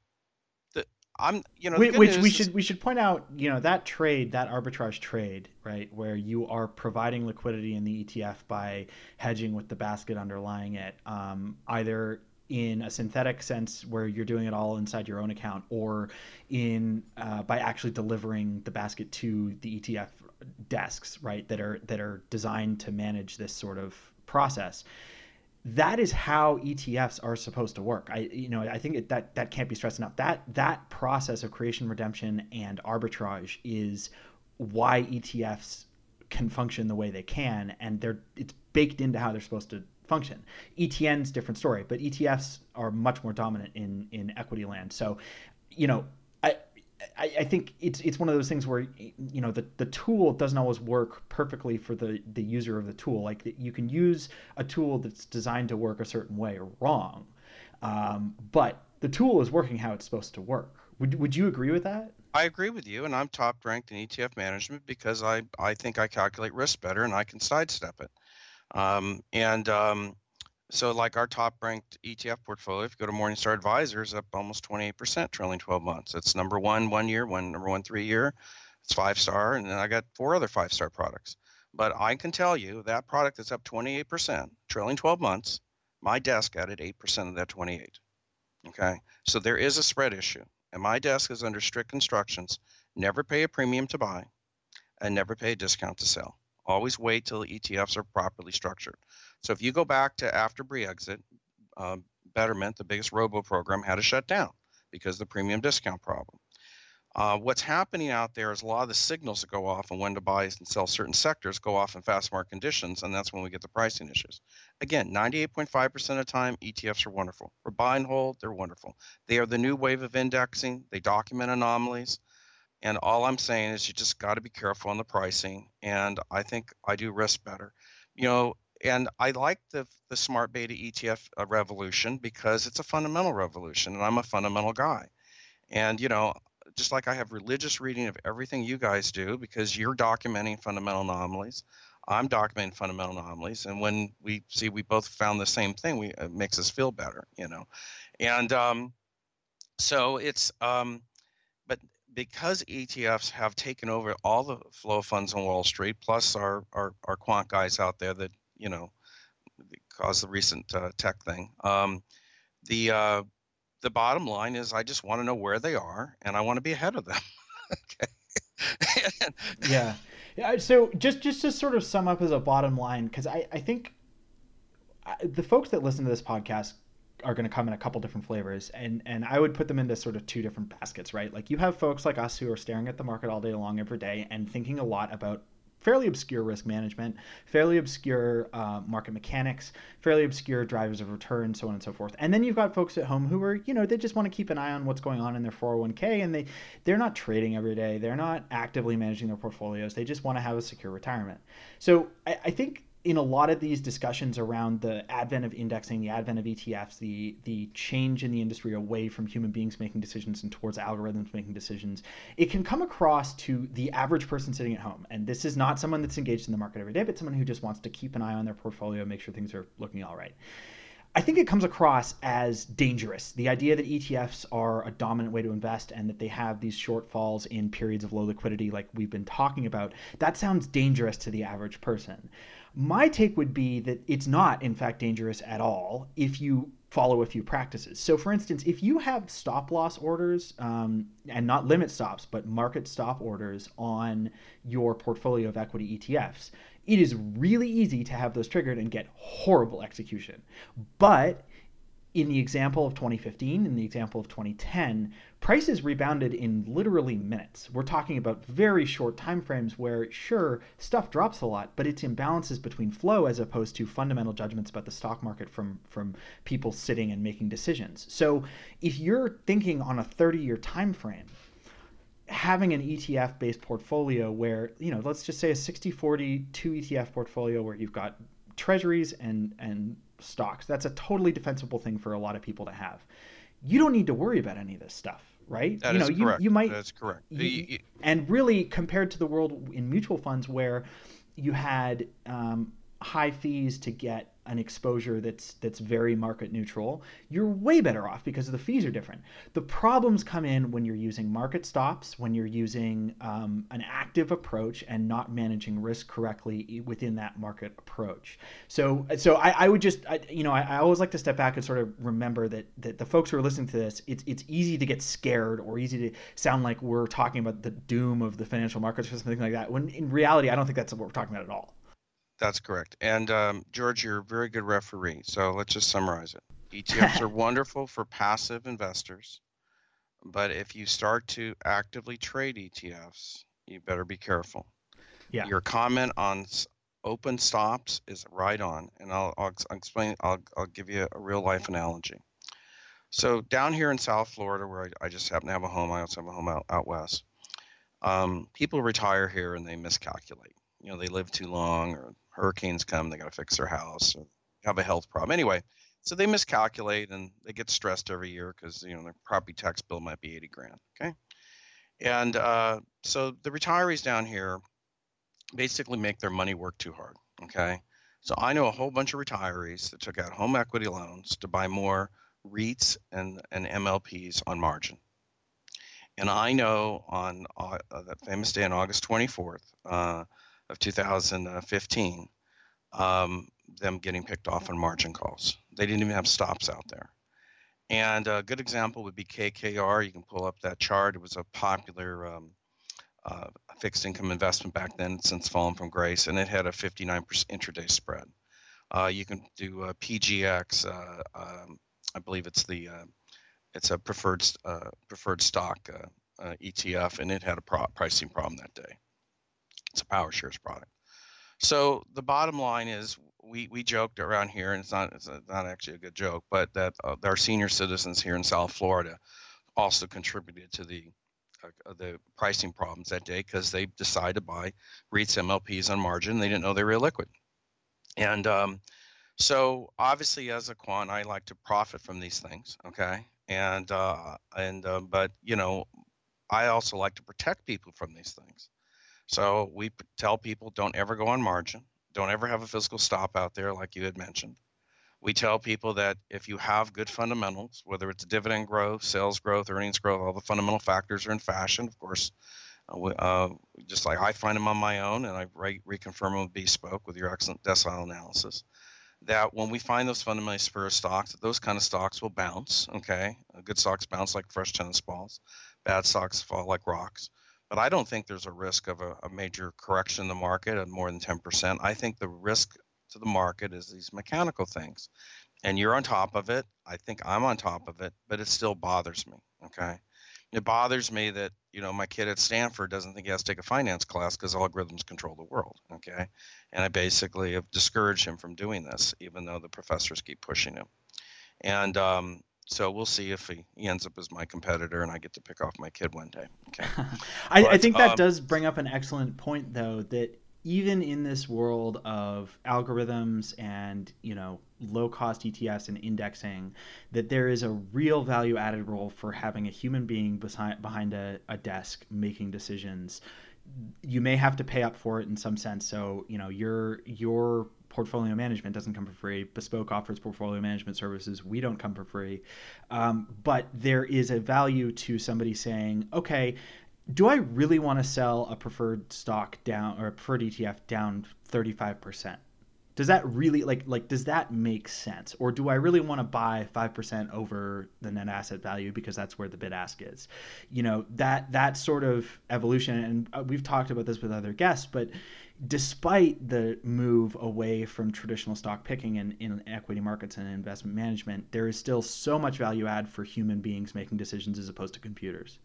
I'm, you know, which, which we should we should point out, you know, that trade, that arbitrage trade, right, where you are providing liquidity in the ETF by hedging with the basket underlying it, um, either in a synthetic sense where you're doing it all inside your own account, or in uh, by actually delivering the basket to the ETF desks, right, that are that are designed to manage this sort of process that is how ETFs are supposed to work. I you know I think it, that that can't be stressed enough. That that process of creation, redemption, and arbitrage is why ETFs can function the way they can, and they're it's baked into how they're supposed to function. ETN's different story, but ETFs are much more dominant in in equity land. So, you know, I I, think it's it's one of those things where you know the, the tool doesn't always work perfectly for the, the user of the tool. Like you can use a tool that's designed to work a certain way wrong, um, but the tool is working how it's supposed to work. Would would you agree with that? I agree with you, and I'm top ranked in ETF management because I I think I calculate risk better and I can sidestep it. Um, and um, so like our top ranked ETF portfolio, if you go to Morningstar Advisors, up almost 28% trailing 12 months. It's number one one year, one number one three year. It's five star, and then I got four other five star products. But I can tell you that product is up 28% trailing 12 months. My desk added 8% of that 28. Okay, so there is a spread issue, and my desk is under strict instructions: never pay a premium to buy, and never pay a discount to sell. Always wait till the ETFs are properly structured. So if you go back to after Brexit, uh, Betterment, the biggest robo program, had to shut down because of the premium discount problem. Uh, what's happening out there is a lot of the signals that go off and when to buy and sell certain sectors go off in fast market conditions, and that's when we get the pricing issues. Again, 98.5% of the time, ETFs are wonderful. For buy and hold, they're wonderful. They are the new wave of indexing. They document anomalies. And all I'm saying is you just got to be careful on the pricing. And I think I do risk better. You know, and I like the the smart beta ETF uh, revolution because it's a fundamental revolution, and I'm a fundamental guy. And you know, just like I have religious reading of everything you guys do because you're documenting fundamental anomalies, I'm documenting fundamental anomalies, and when we see we both found the same thing, we it makes us feel better, you know. And um, so it's um, because ETFs have taken over all the flow of funds on Wall Street, plus our, our, our quant guys out there that you know caused the recent uh, tech thing. Um, the uh, the bottom line is I just want to know where they are and I want to be ahead of them. okay. yeah. Yeah. So just just to sort of sum up as a bottom line, because I I think uh, the folks that listen to this podcast are going to come in a couple different flavors and and I would put them into sort of two different baskets, right? Like you have folks like us who are staring at the market all day long every day and thinking a lot about fairly obscure risk management, fairly obscure uh, market mechanics, fairly obscure drivers of return, so on and so forth. And then you've got folks at home who are, you know, they just want to keep an eye on what's going on in their 401k, and they they're not trading every day, they're not actively managing their portfolios, they just want to have a secure retirement. So I, I think in a lot of these discussions around the advent of indexing, the advent of ETFs, the the change in the industry away from human beings making decisions and towards algorithms making decisions, it can come across to the average person sitting at home. And this is not someone that's engaged in the market every day, but someone who just wants to keep an eye on their portfolio, make sure things are looking all right. I think it comes across as dangerous. The idea that ETFs are a dominant way to invest and that they have these shortfalls in periods of low liquidity, like we've been talking about, that sounds dangerous to the average person. My take would be that it's not, in fact, dangerous at all if you follow a few practices. So, for instance, if you have stop loss orders, um, and not limit stops, but market stop orders on your portfolio of equity ETFs, it is really easy to have those triggered and get horrible execution. But in the example of 2015, in the example of 2010, prices rebounded in literally minutes. We're talking about very short time frames where, sure, stuff drops a lot, but it's imbalances between flow as opposed to fundamental judgments about the stock market from, from people sitting and making decisions. So if you're thinking on a 30-year time frame, having an ETF based portfolio where, you know, let's just say a 60 40 two ETF portfolio where you've got treasuries and and stocks. That's a totally defensible thing for a lot of people to have. you don't need to worry about any of this stuff right? That you know, is you, correct. you might That's correct. You- and really compared to the world in mutual funds where you had um, high fees to get an exposure that's that's very market neutral you're way better off because the fees are different. The problems come in when you're using market stops when you're using um, an active approach and not managing risk correctly within that market approach. So so i, I would just I, you know I, I always like to step back and sort of remember that that the folks who are listening to this it's it's easy to get scared or easy to sound like we're talking about the doom of the financial markets or something like that when in reality i don't think that's what we're talking about at all That's correct. And um, George, you're a very good referee. So let's just summarize it. ETFs are wonderful for passive investors, but if you start to actively trade ETFs, you better be careful. Yeah. Your comment on open stops is right on, and I'll, I'll explain. I'll, I'll give you a real life analogy. So down here in South Florida, where I, I just happen to have a home, I also have a home out, out west. Um, people retire here and they miscalculate. You know, they live too long, or hurricanes come, they got to fix their house, have a health problem. Anyway, so they miscalculate and they get stressed every year because you know their property tax bill might be 80 grand. Okay, and uh, so the retirees down here basically make their money work too hard. Okay, so I know a whole bunch of retirees that took out home equity loans to buy more REITs and, and MLPs on margin. And I know on uh, that famous day on August 24th uh, of 2015, um, them getting picked off on margin calls. They didn't even have stops out there. And a good example would be KKR. You can pull up that chart. It was a popular um, uh, fixed income investment back then, since fallen from grace, and it had a 59% intraday spread. Uh, you can do uh, PGX. Uh, um, I believe it's the uh, it's a preferred uh, preferred stock ETF, and it had a pro- pricing problem that day. It's a Power Shares product. So the bottom line is, we we joked around here, and it's not it's not actually a good joke, but that uh, our senior citizens here in South Florida also contributed to the uh, the pricing problems that day because they decided to buy REITs MLPs on margin. They didn't know they were illiquid, and um, so obviously as a quant, I like to profit from these things. Okay, and uh, and uh, but you know, I also like to protect people from these things. So we tell people don't ever go on margin. Don't ever have a physical stop out there like you had mentioned. We tell people that if you have good fundamentals, whether it's dividend growth, sales growth, earnings growth, all the fundamental factors are in fashion. Of course, uh, uh, just like I find them on my own, and I re- reconfirm them with Bespoke with your excellent decile analysis. That when we find those fundamentally superior stocks, those kind of stocks will bounce. Okay, Uh, good stocks bounce like fresh tennis balls, bad stocks fall like rocks. But I don't think there's a risk of a, a major correction in the market at more than 10%. I think the risk to the market is these mechanical things. And you're on top of it. I think I'm on top of it, but it still bothers me. Okay. It bothers me that, you know, my kid at Stanford doesn't think he has to take a finance class because algorithms control the world. Okay. And I basically have discouraged him from doing this, even though the professors keep pushing him. And um, so we'll see if he, he ends up as my competitor and I get to pick off my kid one day. Okay. I, I think that um, does bring up an excellent point, though, that even in this world of algorithms and you know low cost ETFs and indexing, that there is a real value added role for having a human being behind behind a, a desk making decisions. You may have to pay up for it in some sense. So you know your your portfolio management doesn't come for free. Bespoke offers portfolio management services. We don't come for free. Um, but there is a value to somebody saying, okay, do I really want to sell a preferred stock down or a preferred ETF down 35%? Does that really like like does that make sense or do I really want to buy 5% over the net asset value because that's where the bid ask is? You know, that that sort of evolution and uh, we've talked about this with other guests, but despite the move away from traditional stock picking in, in equity markets and investment management, there is still so much value add for human beings making decisions as opposed to computers.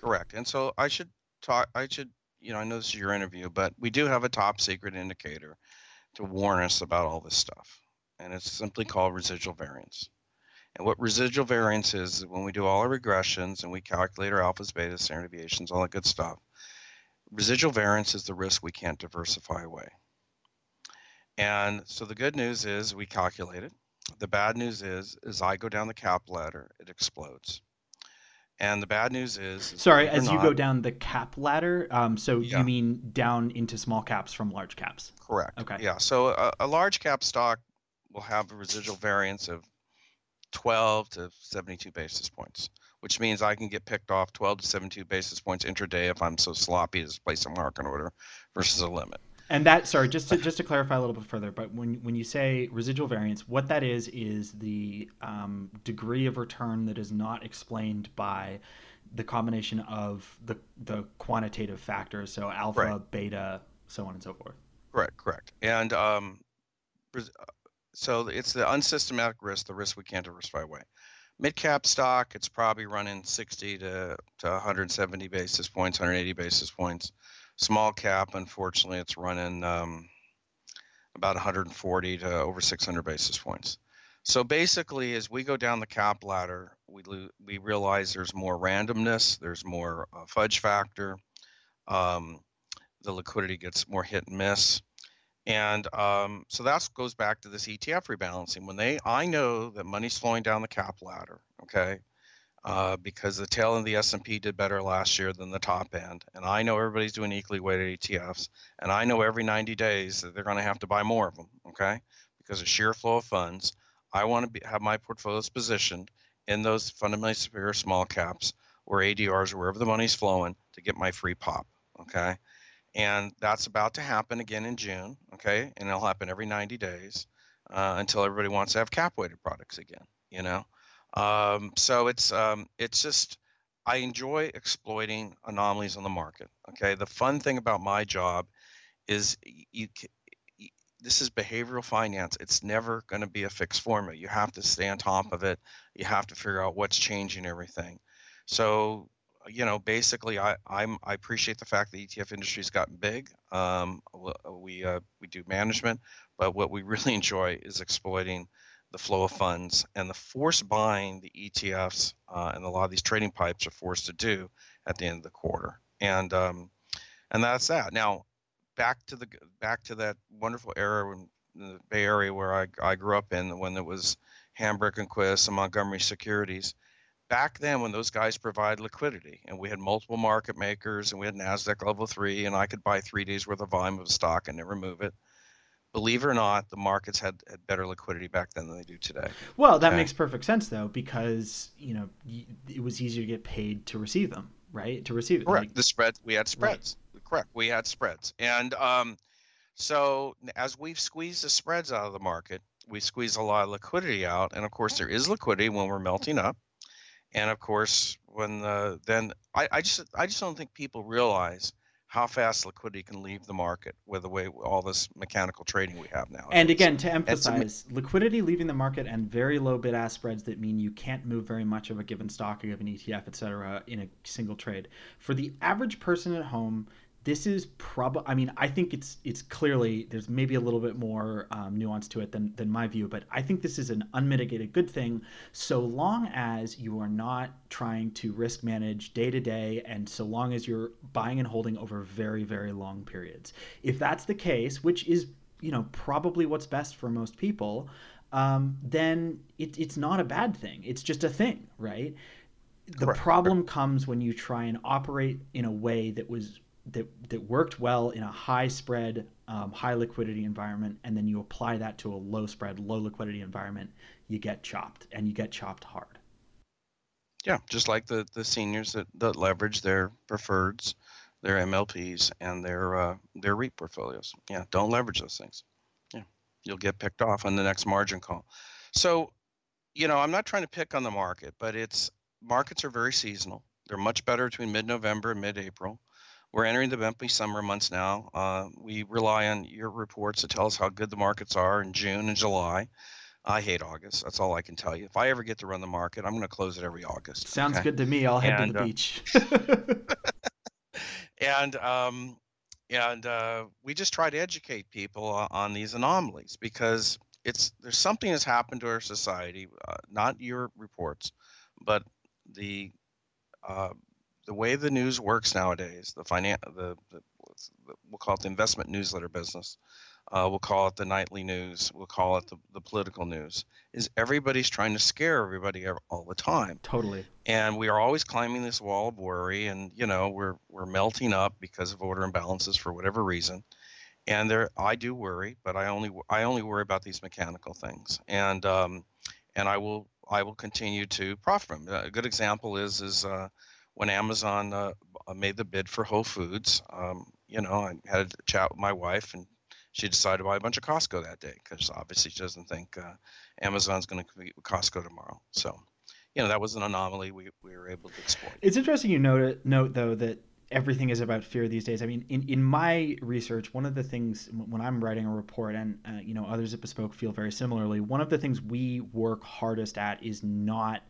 Correct. And so I should talk, I should, you know, I know this is your interview, but we do have a top secret indicator to warn us about all this stuff. And it's simply called residual variance. And what residual variance is, is when we do all our regressions and we calculate our alphas, betas, standard deviations, all that good stuff, residual variance is the risk we can't diversify away. And so the good news is we calculate it the bad news is, as I go down the cap ladder, it explodes. And the bad news is, is sorry, as you go down the cap ladder, um, so yeah. you mean down into small caps from large caps? Correct. Okay. Yeah. So a, a large cap stock will have a residual variance of 12 to 72 basis points, which means I can get picked off 12 to 72 basis points intraday if I'm so sloppy as to place a market order versus a limit. And that, sorry, just to just to clarify a little bit further, but when when you say residual variance, what that is is the um, degree of return that is not explained by the combination of the the quantitative factors, so alpha, right. beta, so on and so forth. Correct, correct. And um, so it's the unsystematic risk, the risk we can't diversify away. Mid cap stock, it's probably running 60 to, to 170 basis points, 180 basis points small cap, unfortunately, it's running um, about 140 to over 600 basis points. So basically, as we go down the cap ladder, we lo- we realize there's more randomness, there's more uh, fudge factor, um, the liquidity gets more hit and miss, and um, so that goes back to this ETF rebalancing. When they, I know that money's flowing down the cap ladder, okay, uh, because the tail end of the S&P did better last year than the top end. And I know everybody's doing equally weighted ETFs, and I know every 90 days that they're going to have to buy more of them, okay? Because of sheer flow of funds. I want to have my portfolios positioned in those fundamentally superior small caps or ADRs or wherever the money's flowing to get my free pop, okay? And that's about to happen again in June, okay? And it'll happen every 90 days uh, until everybody wants to have cap weighted products again, you know? Um, so it's um, it's just I enjoy exploiting anomalies on the market. Okay, the fun thing about my job is you. This is behavioral finance. It's never going to be a fixed formula. You have to stay on top of it. You have to figure out what's changing everything. So, you know, basically, I I'm I appreciate the fact the ETF industry's gotten big. Um, we uh, we do management, but what we really enjoy is exploiting the flow of funds and the force buying the ETFs uh, and a lot of these trading pipes are forced to do at the end of the quarter. And um, and that's that. Now back to the back to that wonderful era in the Bay Area where I, I grew up in when it was Hambrecht and Quist and Montgomery Securities. Back then, when those guys provide liquidity, and we had multiple market makers, and we had Nasdaq Level Three, and I could buy three days worth of volume of stock and never move it believe it or not, the markets had, had better liquidity back then than they do today. Well, that okay. makes perfect sense though, because you know it was easier to get paid to receive them, right? To receive it. Correct. Like, the spreads we had spreads. Right. Correct. We had spreads, and um, so as we've squeezed the spreads out of the market, we squeeze a lot of liquidity out, and of course there is liquidity when we're melting up, and of course when the then I, I just I just don't think people realize how fast liquidity can leave the market with the way all this mechanical trading we have now. And again, to emphasize, liquidity leaving the market and very low bid ask spreads that mean you can't move very much of a given stock, a given ETF, et cetera, in a single trade. For the average person at home, this is probably i mean i think it's it's clearly there's maybe a little bit more um, nuance to it than, than my view but i think this is an unmitigated good thing so long as you are not trying to risk manage day to day and so long as you're buying and holding over very very long periods. If that's the case which is you know probably what's best for most people um, then it, it's not a bad thing. It's just a thing right? The Correct. problem comes when you try and operate in a way that was that that worked well in a high spread, um, high liquidity environment, and then you apply that to a low spread, low liquidity environment, you get chopped, and you get chopped hard. Yeah, just like the the seniors that, that leverage their preferreds, their MLPs, and their uh, their REIT portfolios. Yeah, don't leverage those things. Yeah, you'll get picked off on the next margin call. So, you know, I'm not trying to pick on the market, but it's markets are very seasonal. They're much better between mid-November and mid-April. We're entering the bumpy summer months now. Uh, we rely on your reports to tell us how good the markets are in June and July. I hate August. That's all I can tell you. If I ever get to run the market, I'm going to close it every August. Sounds okay? good to me. I'll head and, to the uh, beach. and um, and uh, we just try to educate people on these anomalies because it's there's something that's happened to our society. Uh, not your reports, but the uh, the way the news works nowadays, the finan- the, the, we'll call it the investment newsletter business, uh, we'll call it the nightly news, we'll call it the, the political news, is everybody's trying to scare everybody all the time. Totally. And we are always climbing this wall of worry, and you know we're we're melting up because of order imbalances for whatever reason. And there, I do worry, but I only I only worry about these mechanical things, and um, and I will I will continue to profit from. A good example is is uh, when Amazon uh, made the bid for Whole Foods. Um, you know, I had a chat with my wife, and she decided to buy a bunch of Costco that day because obviously she doesn't think uh, Amazon's going to compete with Costco tomorrow. So, you know, that was an anomaly we, we were able to exploit. It's interesting you note, note though, that everything is about fear these days. I mean, in, in my research, one of the things when I'm writing a report, and uh, you know others at Bespoke feel very similarly, one of the things we work hardest at is not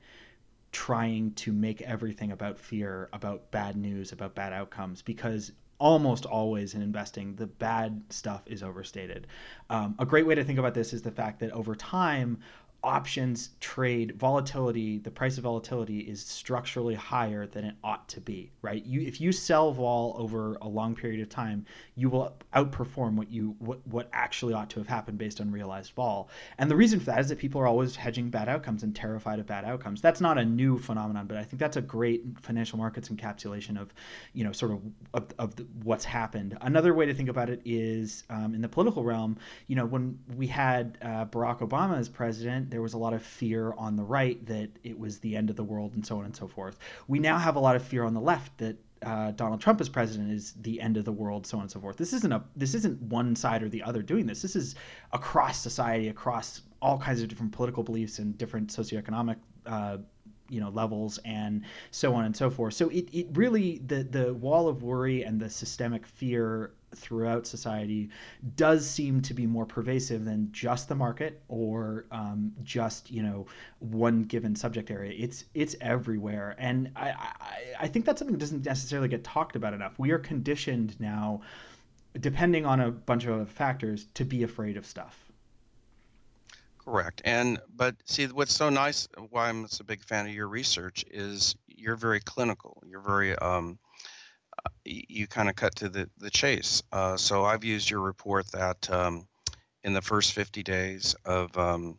trying to make everything about fear, about bad news, about bad outcomes, because almost always in investing, the bad stuff is overstated. Um, a great way to think about this is the fact that over time, options trade volatility the price of volatility is structurally higher than it ought to be right? You if you sell vol over a long period of time you will outperform what you what, what actually ought to have happened based on realized vol. And the reason for that is that people are always hedging bad outcomes and terrified of bad outcomes. That's not a new phenomenon but i think that's a great financial markets encapsulation of you know sort of of, of the, what's happened. Another way to think about it is um, in the political realm you know when we had uh, barack obama as president there was a lot of fear on the right that it was the end of the world and so on and so forth. We now have a lot of fear on the left that uh, Donald Trump as president is the end of the world, so on and so forth. This isn't a this isn't one side or the other doing this. This is across society, across all kinds of different political beliefs and different socioeconomic uh, you know levels and so on and so forth. So it, it really the the wall of worry and the systemic fear throughout society does seem to be more pervasive than just the market or um, just you know one given subject area. It's it's everywhere, and I, I I think that's something that doesn't necessarily get talked about enough. We are conditioned now, depending on a bunch of factors, to be afraid of stuff. Correct. And but see what's so nice why I'm such a big fan of your research is you're very clinical. You're very um, you kind of cut to the the chase. Uh, so I've used your report that um, in the first 50 days of um,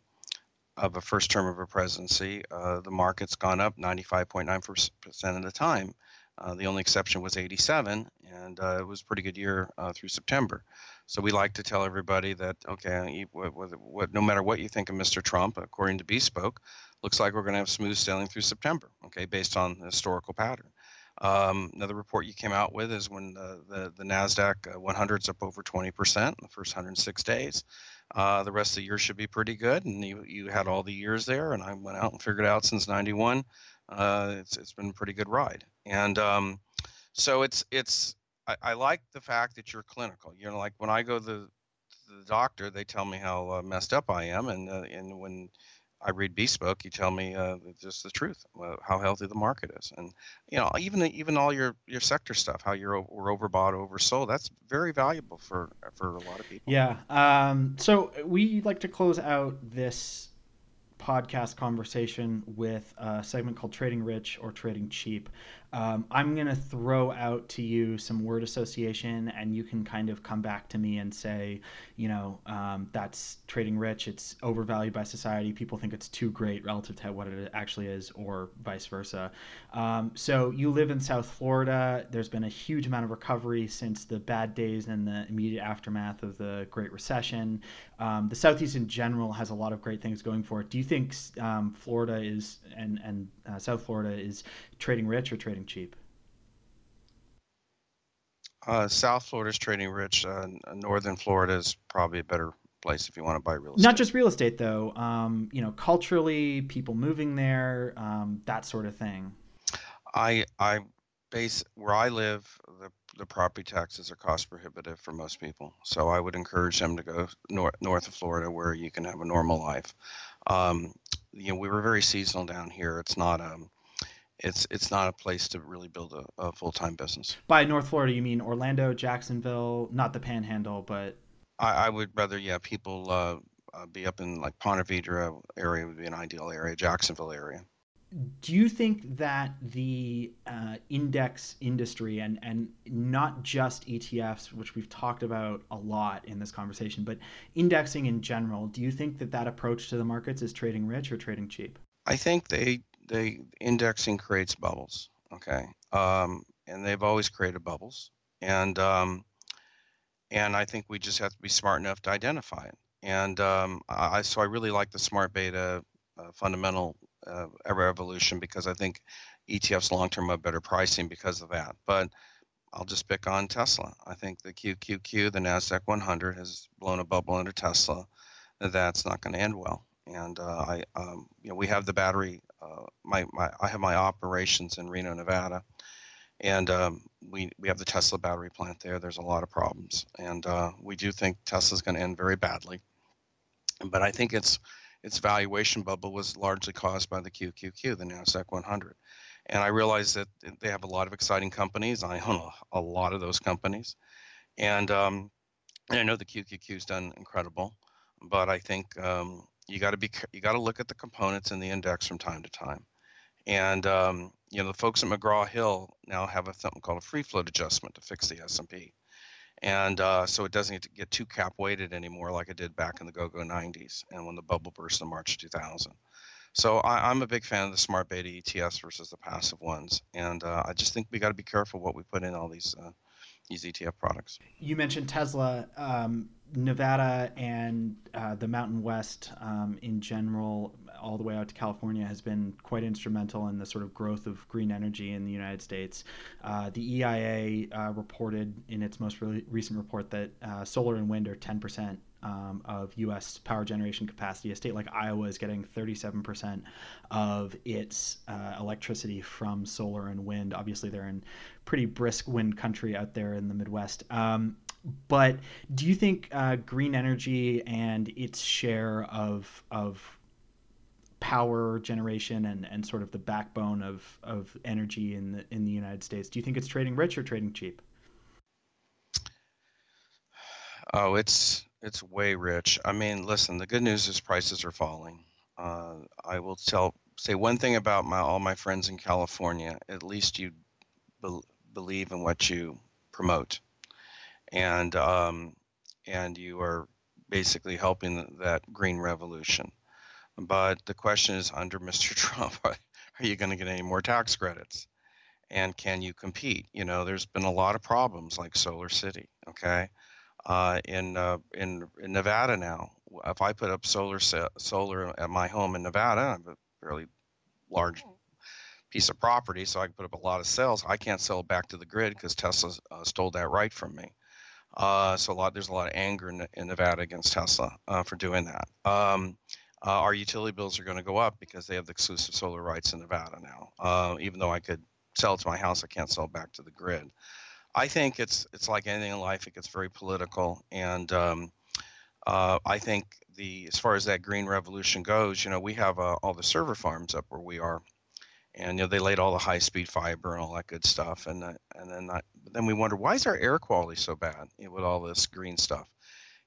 of a first term of a presidency, uh, the market's gone up 95.9% of the time. Uh, the only exception was 87, and uh, it was a pretty good year uh, through September. So we like to tell everybody that okay, what, what, what, no matter what you think of Mr. Trump, according to Bespoke, looks like we're going to have smooth sailing through September. Okay, based on the historical pattern. Um, another report you came out with is when the, the, the NASDAQ 100 is up over 20% in the first 106 days. Uh, the rest of the year should be pretty good. And you, you had all the years there, and I went out and figured out since 91, uh, it's, it's been a pretty good ride. And um, so it's, it's, I, I, like the fact that you're clinical. You know, like when I go to the, to the doctor, they tell me how uh, messed up I am. And, uh, and when I read Bespoke, you tell me uh, just the truth, uh, how healthy the market is, and you know even even all your your sector stuff, how you're we're overbought, oversold. That's very valuable for for a lot of people. Yeah. Um, so we like to close out this podcast conversation with a segment called Trading Rich or Trading Cheap. Um, I'm going to throw out to you some word association, and you can kind of come back to me and say, you know, um, that's trading rich. It's overvalued by society. People think it's too great relative to what it actually is, or vice versa. Um, so you live in South Florida. There's been a huge amount of recovery since the bad days and the immediate aftermath of the Great Recession. Um, the Southeast in general has a lot of great things going for it. Do you think um, Florida is and and uh, South Florida is trading rich or trading cheap? Uh, South Florida is trading rich. Uh, Northern Florida is probably a better place if you want to buy real estate. Not just real estate, though. Um, you know, culturally, people moving there, um, that sort of thing. I I base where I live. The the property taxes are cost prohibitive for most people. So I would encourage them to go north north of Florida, where you can have a normal life. Um, you know, we were very seasonal down here. It's not um, it's it's not a place to really build a, a full time business. By North Florida, you mean Orlando, Jacksonville, not the Panhandle, but I, I would rather, yeah, people uh, uh, be up in like Ponte Vedra area would be an ideal area, Jacksonville area. do you think that the uh, index industry and and not just ETFs, which we've talked about a lot in this conversation, but indexing in general, do you think that that approach to the markets is trading rich or trading cheap? I think they they indexing creates bubbles. Okay, um, and they've always created bubbles, and um, and I think we just have to be smart enough to identify it. And um, I so I really like the smart beta uh, fundamental uh, evolution because I think ETFs long term have better pricing because of that. But I'll just pick on Tesla. I think the QQQ, the Nasdaq 100, has blown a bubble under Tesla. That's not going to end well. And uh, I, um, you know, we have the battery. Uh, my, my, I have my operations in Reno, Nevada, and um, we we have the Tesla battery plant there. There's a lot of problems, and uh, we do think Tesla's going to end very badly. But I think it's its valuation bubble was largely caused by the QQQ, the Nasdaq 100. And I realize that they have a lot of exciting companies. I own a, a lot of those companies, and, um, and I know the QQQ's done incredible, but I think um, you got to be you got to look at the components in the index from time to time. And um, you know the folks at McGraw Hill now have a something called a free float adjustment to fix the S&P and uh, so it doesn't get too cap weighted anymore like it did back in the go-go 90s and when the bubble burst in March 2000. So I, am a big fan of the smart beta ETFs versus the passive ones, and uh, I just think we got to be careful what we put in all these uh, these ETF products. You mentioned Tesla. Um, Nevada and uh, the Mountain West um, in general, all the way out to California, has been quite instrumental in the sort of growth of green energy in the United States. Uh, the EIA uh, reported in its most re- recent report that uh, solar and wind are 10% um, of U.S. power generation capacity. A state like Iowa is getting 37% of its uh, electricity from solar and wind. Obviously, they're in pretty brisk wind country out there in the Midwest. Um, but do you think uh, green energy and its share of of power generation and, and sort of the backbone of, of energy in the in the United States, do you think it's trading rich or trading cheap? Oh, it's it's way rich. I mean, listen, the good news is prices are falling. Uh, I will tell say one thing about my all my friends in California. At least you be, believe in what you promote and um, and you are basically helping that green revolution. But the question is, under Mr. Trump, are you going to get any more tax credits? And can you compete? You know, there's been a lot of problems like Solar City. Okay, uh, in uh, in in Nevada now, if I put up solar solar at my home in Nevada, I have a fairly large piece of property, so I can put up a lot of cells. I can't sell it back to the grid because Tesla uh, stole that right from me. Uh, so a lot there's a lot of anger in, in Nevada against Tesla uh, for doing that. Um, uh, our utility bills are going to go up because they have the exclusive solar rights in Nevada now. Uh, even though I could sell it to my house, I can't sell it back to the grid. I think it's it's like anything in life; it gets very political, and um, uh, I think the as far as that green revolution goes, you know, we have uh, all the server farms up where we are, and you know they laid all the high speed fiber and all that good stuff and uh, and then I, then we wonder why is our air quality so bad you know, with all this green stuff?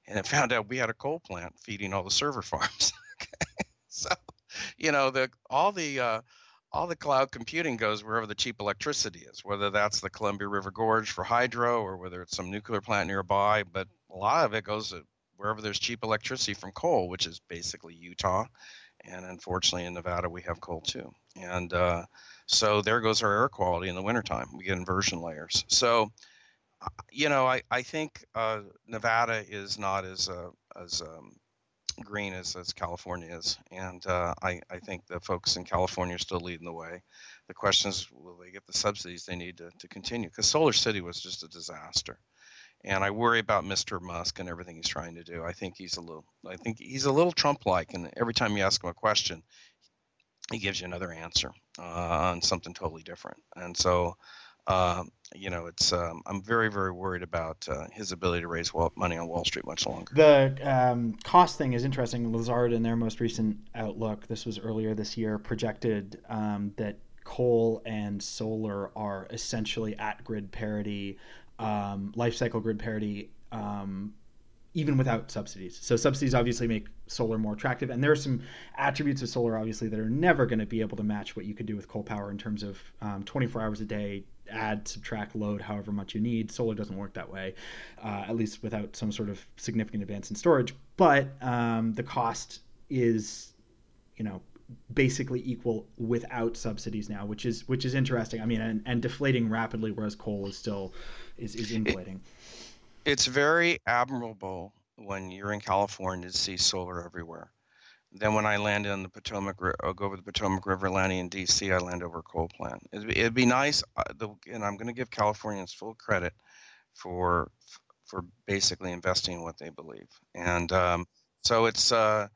And it found out we had a coal plant feeding all the server farms okay? So you know the all the uh, all the cloud computing goes wherever the cheap electricity is whether that's the columbia river gorge for hydro or whether it's some nuclear plant nearby but a lot of it goes wherever there's cheap electricity from coal which is basically utah and unfortunately in Nevada we have coal too. And uh, so there goes our air quality in the wintertime. We get inversion layers. So, uh, you know, I, I think uh, Nevada is not as uh, as um, green as, as California is, and uh, I, I think the folks in California are still leading the way. The question is, will they get the subsidies they need to, to continue? Because Solar City was just a disaster and I worry about Mr. Musk and everything he's trying to do. I think he's a little, I think he's a little Trump-like, and every time you ask him a question, he gives you another answer uh, on something totally different. And so, uh, you know, it's um, I'm very, very worried about uh, his ability to raise money on Wall Street much longer. The um, cost thing is interesting. Lazard, in their most recent outlook, this was earlier this year, projected um, that coal and solar are essentially at grid parity um, life cycle grid parity um, even without subsidies. So subsidies obviously make solar more attractive, and there are some attributes of solar obviously that are never going to be able to match what you could do with coal power in terms of um, 24 hours a day, add, subtract load however much you need. Solar doesn't work that way, uh, at least without some sort of significant advance in storage. But um, the cost is, you know, basically equal without subsidies now, which is which is interesting. I mean, and, and deflating rapidly, whereas coal is still is, is inflating. It, it's very admirable when you're in California to see solar everywhere. Then when I land on the Potomac, I'll go over the Potomac River, landing in D.C., I land over a coal plant. It'd be, it'd be nice, uh, the, and I'm going to give Californians full credit for for basically investing in what they believe. And um, so it's, uh,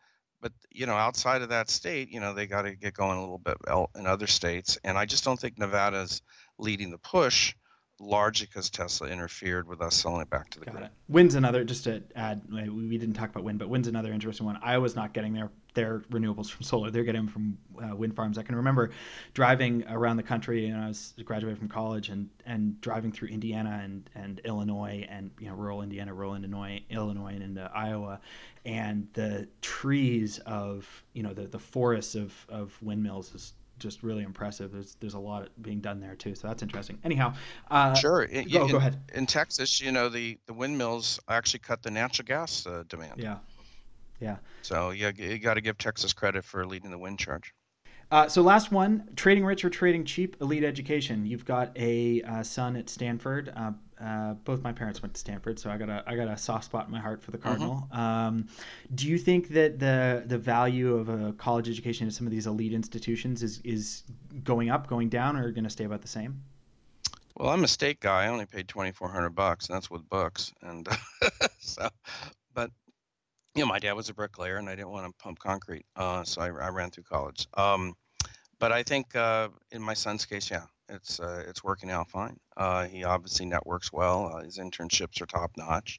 but you know, outside of that state, you know, they got to get going a little bit in other states. And I just don't think Nevada's leading the push largely because Tesla interfered with us selling it back to the Got grid. It. Wind's another, just to add, we didn't talk about wind, but wind's another interesting one. Iowa's not getting their their renewables from solar; they're getting them from uh, wind farms. I can remember driving around the country, and I was graduating from college, and and driving through Indiana and and Illinois, and you know rural Indiana, rural Illinois, Illinois, and into Iowa, and the trees of you know the the forests of of windmills is just really impressive. There's there's a lot being done there too, so that's interesting. Anyhow, uh, sure. In, go, in, go ahead. In Texas, you know the the windmills actually cut the natural gas uh, demand. Yeah, yeah. So yeah, you got to give Texas credit for leading the wind charge. Uh, so last one, trading rich or trading cheap, elite education. You've got a uh, son at Stanford. Uh, uh, both my parents went to Stanford, so I got a I got a soft spot in my heart for the mm-hmm. Cardinal. Mm-hmm. Um, do you think that the the value of a college education in some of these elite institutions is is going up, going down, or going to stay about the same? Well, I'm a state guy. I only paid twenty four hundred bucks, and that's with books. And so, but you know, my dad was a bricklayer, and I didn't want to pump concrete, uh, so I, I, ran through college. Um, but I think uh, in my son's case, yeah, it's uh, it's working out fine. Uh, he obviously networks well. Uh, his internships are top notch.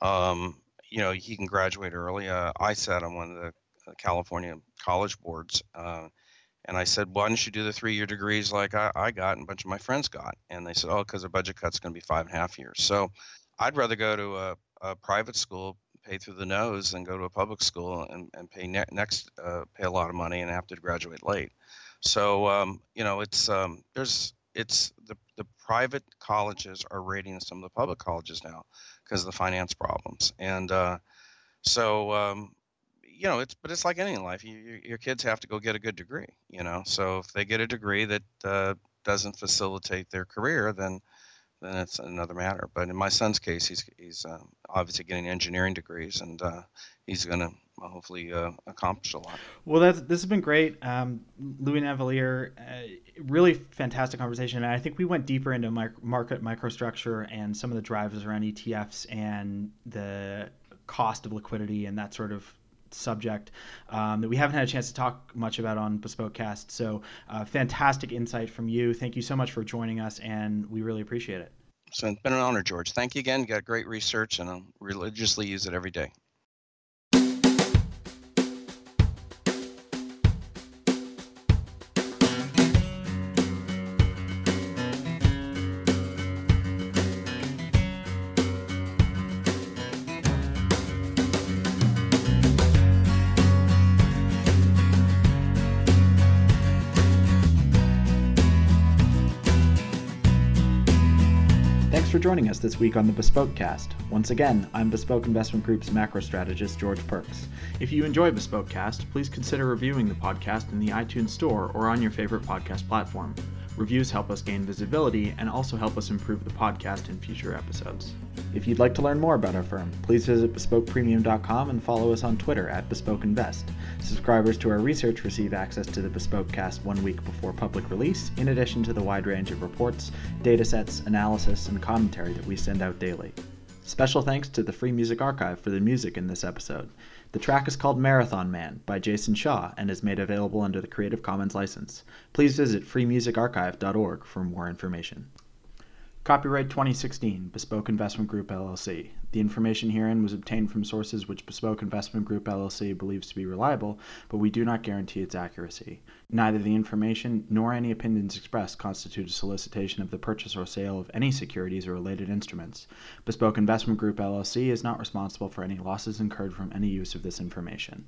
Um, you know, he can graduate early. Uh, I sat on one of the California college boards, and I said, "Why don't you do the three-year degrees like I, I got and a bunch of my friends got?" And they said, "Oh, because the budget cut's going to be five and a half years." So, I'd rather go to a, a private school, pay through the nose, and go to a public school and, and pay ne- next pay a lot of money and have to graduate late. So um, you know, it's um, there's it's the the private colleges are rating some of the public colleges now because of the finance problems, and uh, so um, you know, it's but it's like in life. You, your kids have to go get a good degree, you know. So if they get a degree that uh, doesn't facilitate their career, then then it's another matter. But in my son's case, he's he's uh, obviously getting engineering degrees, and uh, he's going to hopefully uh, accomplish a lot. Well, that's, this has been great. Um, Louis Navellier, uh, really fantastic conversation. And I think we went deeper into market microstructure and some of the drivers around ETFs and the cost of liquidity and that sort of subject um, that we haven't had a chance to talk much about on Bespoke Cast. So, uh, fantastic insight from you. Thank you so much for joining us, and we really appreciate it. So it's been an honor, George. Thank you again. You got great research, and I'll religiously use it every day. Joining us this week on the Bespoke Cast. Once again, I'm Bespoke Investment Group's macro strategist, George Pearkes. If you enjoy Bespoke Cast, please consider reviewing the podcast in the iTunes Store or on your favorite podcast platform. Reviews help us gain visibility and also help us improve the podcast in future episodes. If you'd like to learn more about our firm, please visit bespokepremium.com and follow us on Twitter at BespokeInvest. Subscribers to our research receive access to the Bespoke cast one week before public release, in addition to the wide range of reports, datasets, analysis, and commentary that we send out daily. Special thanks to the Free Music Archive for the music in this episode. The track is called Marathon Man by Jason Shaw and is made available under the Creative Commons license. Please visit freemusicarchive.org for more information. Copyright 2016, Bespoke Investment Group LLC. The information herein was obtained from sources which Bespoke Investment Group LLC believes to be reliable, but we do not guarantee its accuracy. Neither the information nor any opinions expressed constitute a solicitation of the purchase or sale of any securities or related instruments. Bespoke Investment Group LLC is not responsible for any losses incurred from any use of this information.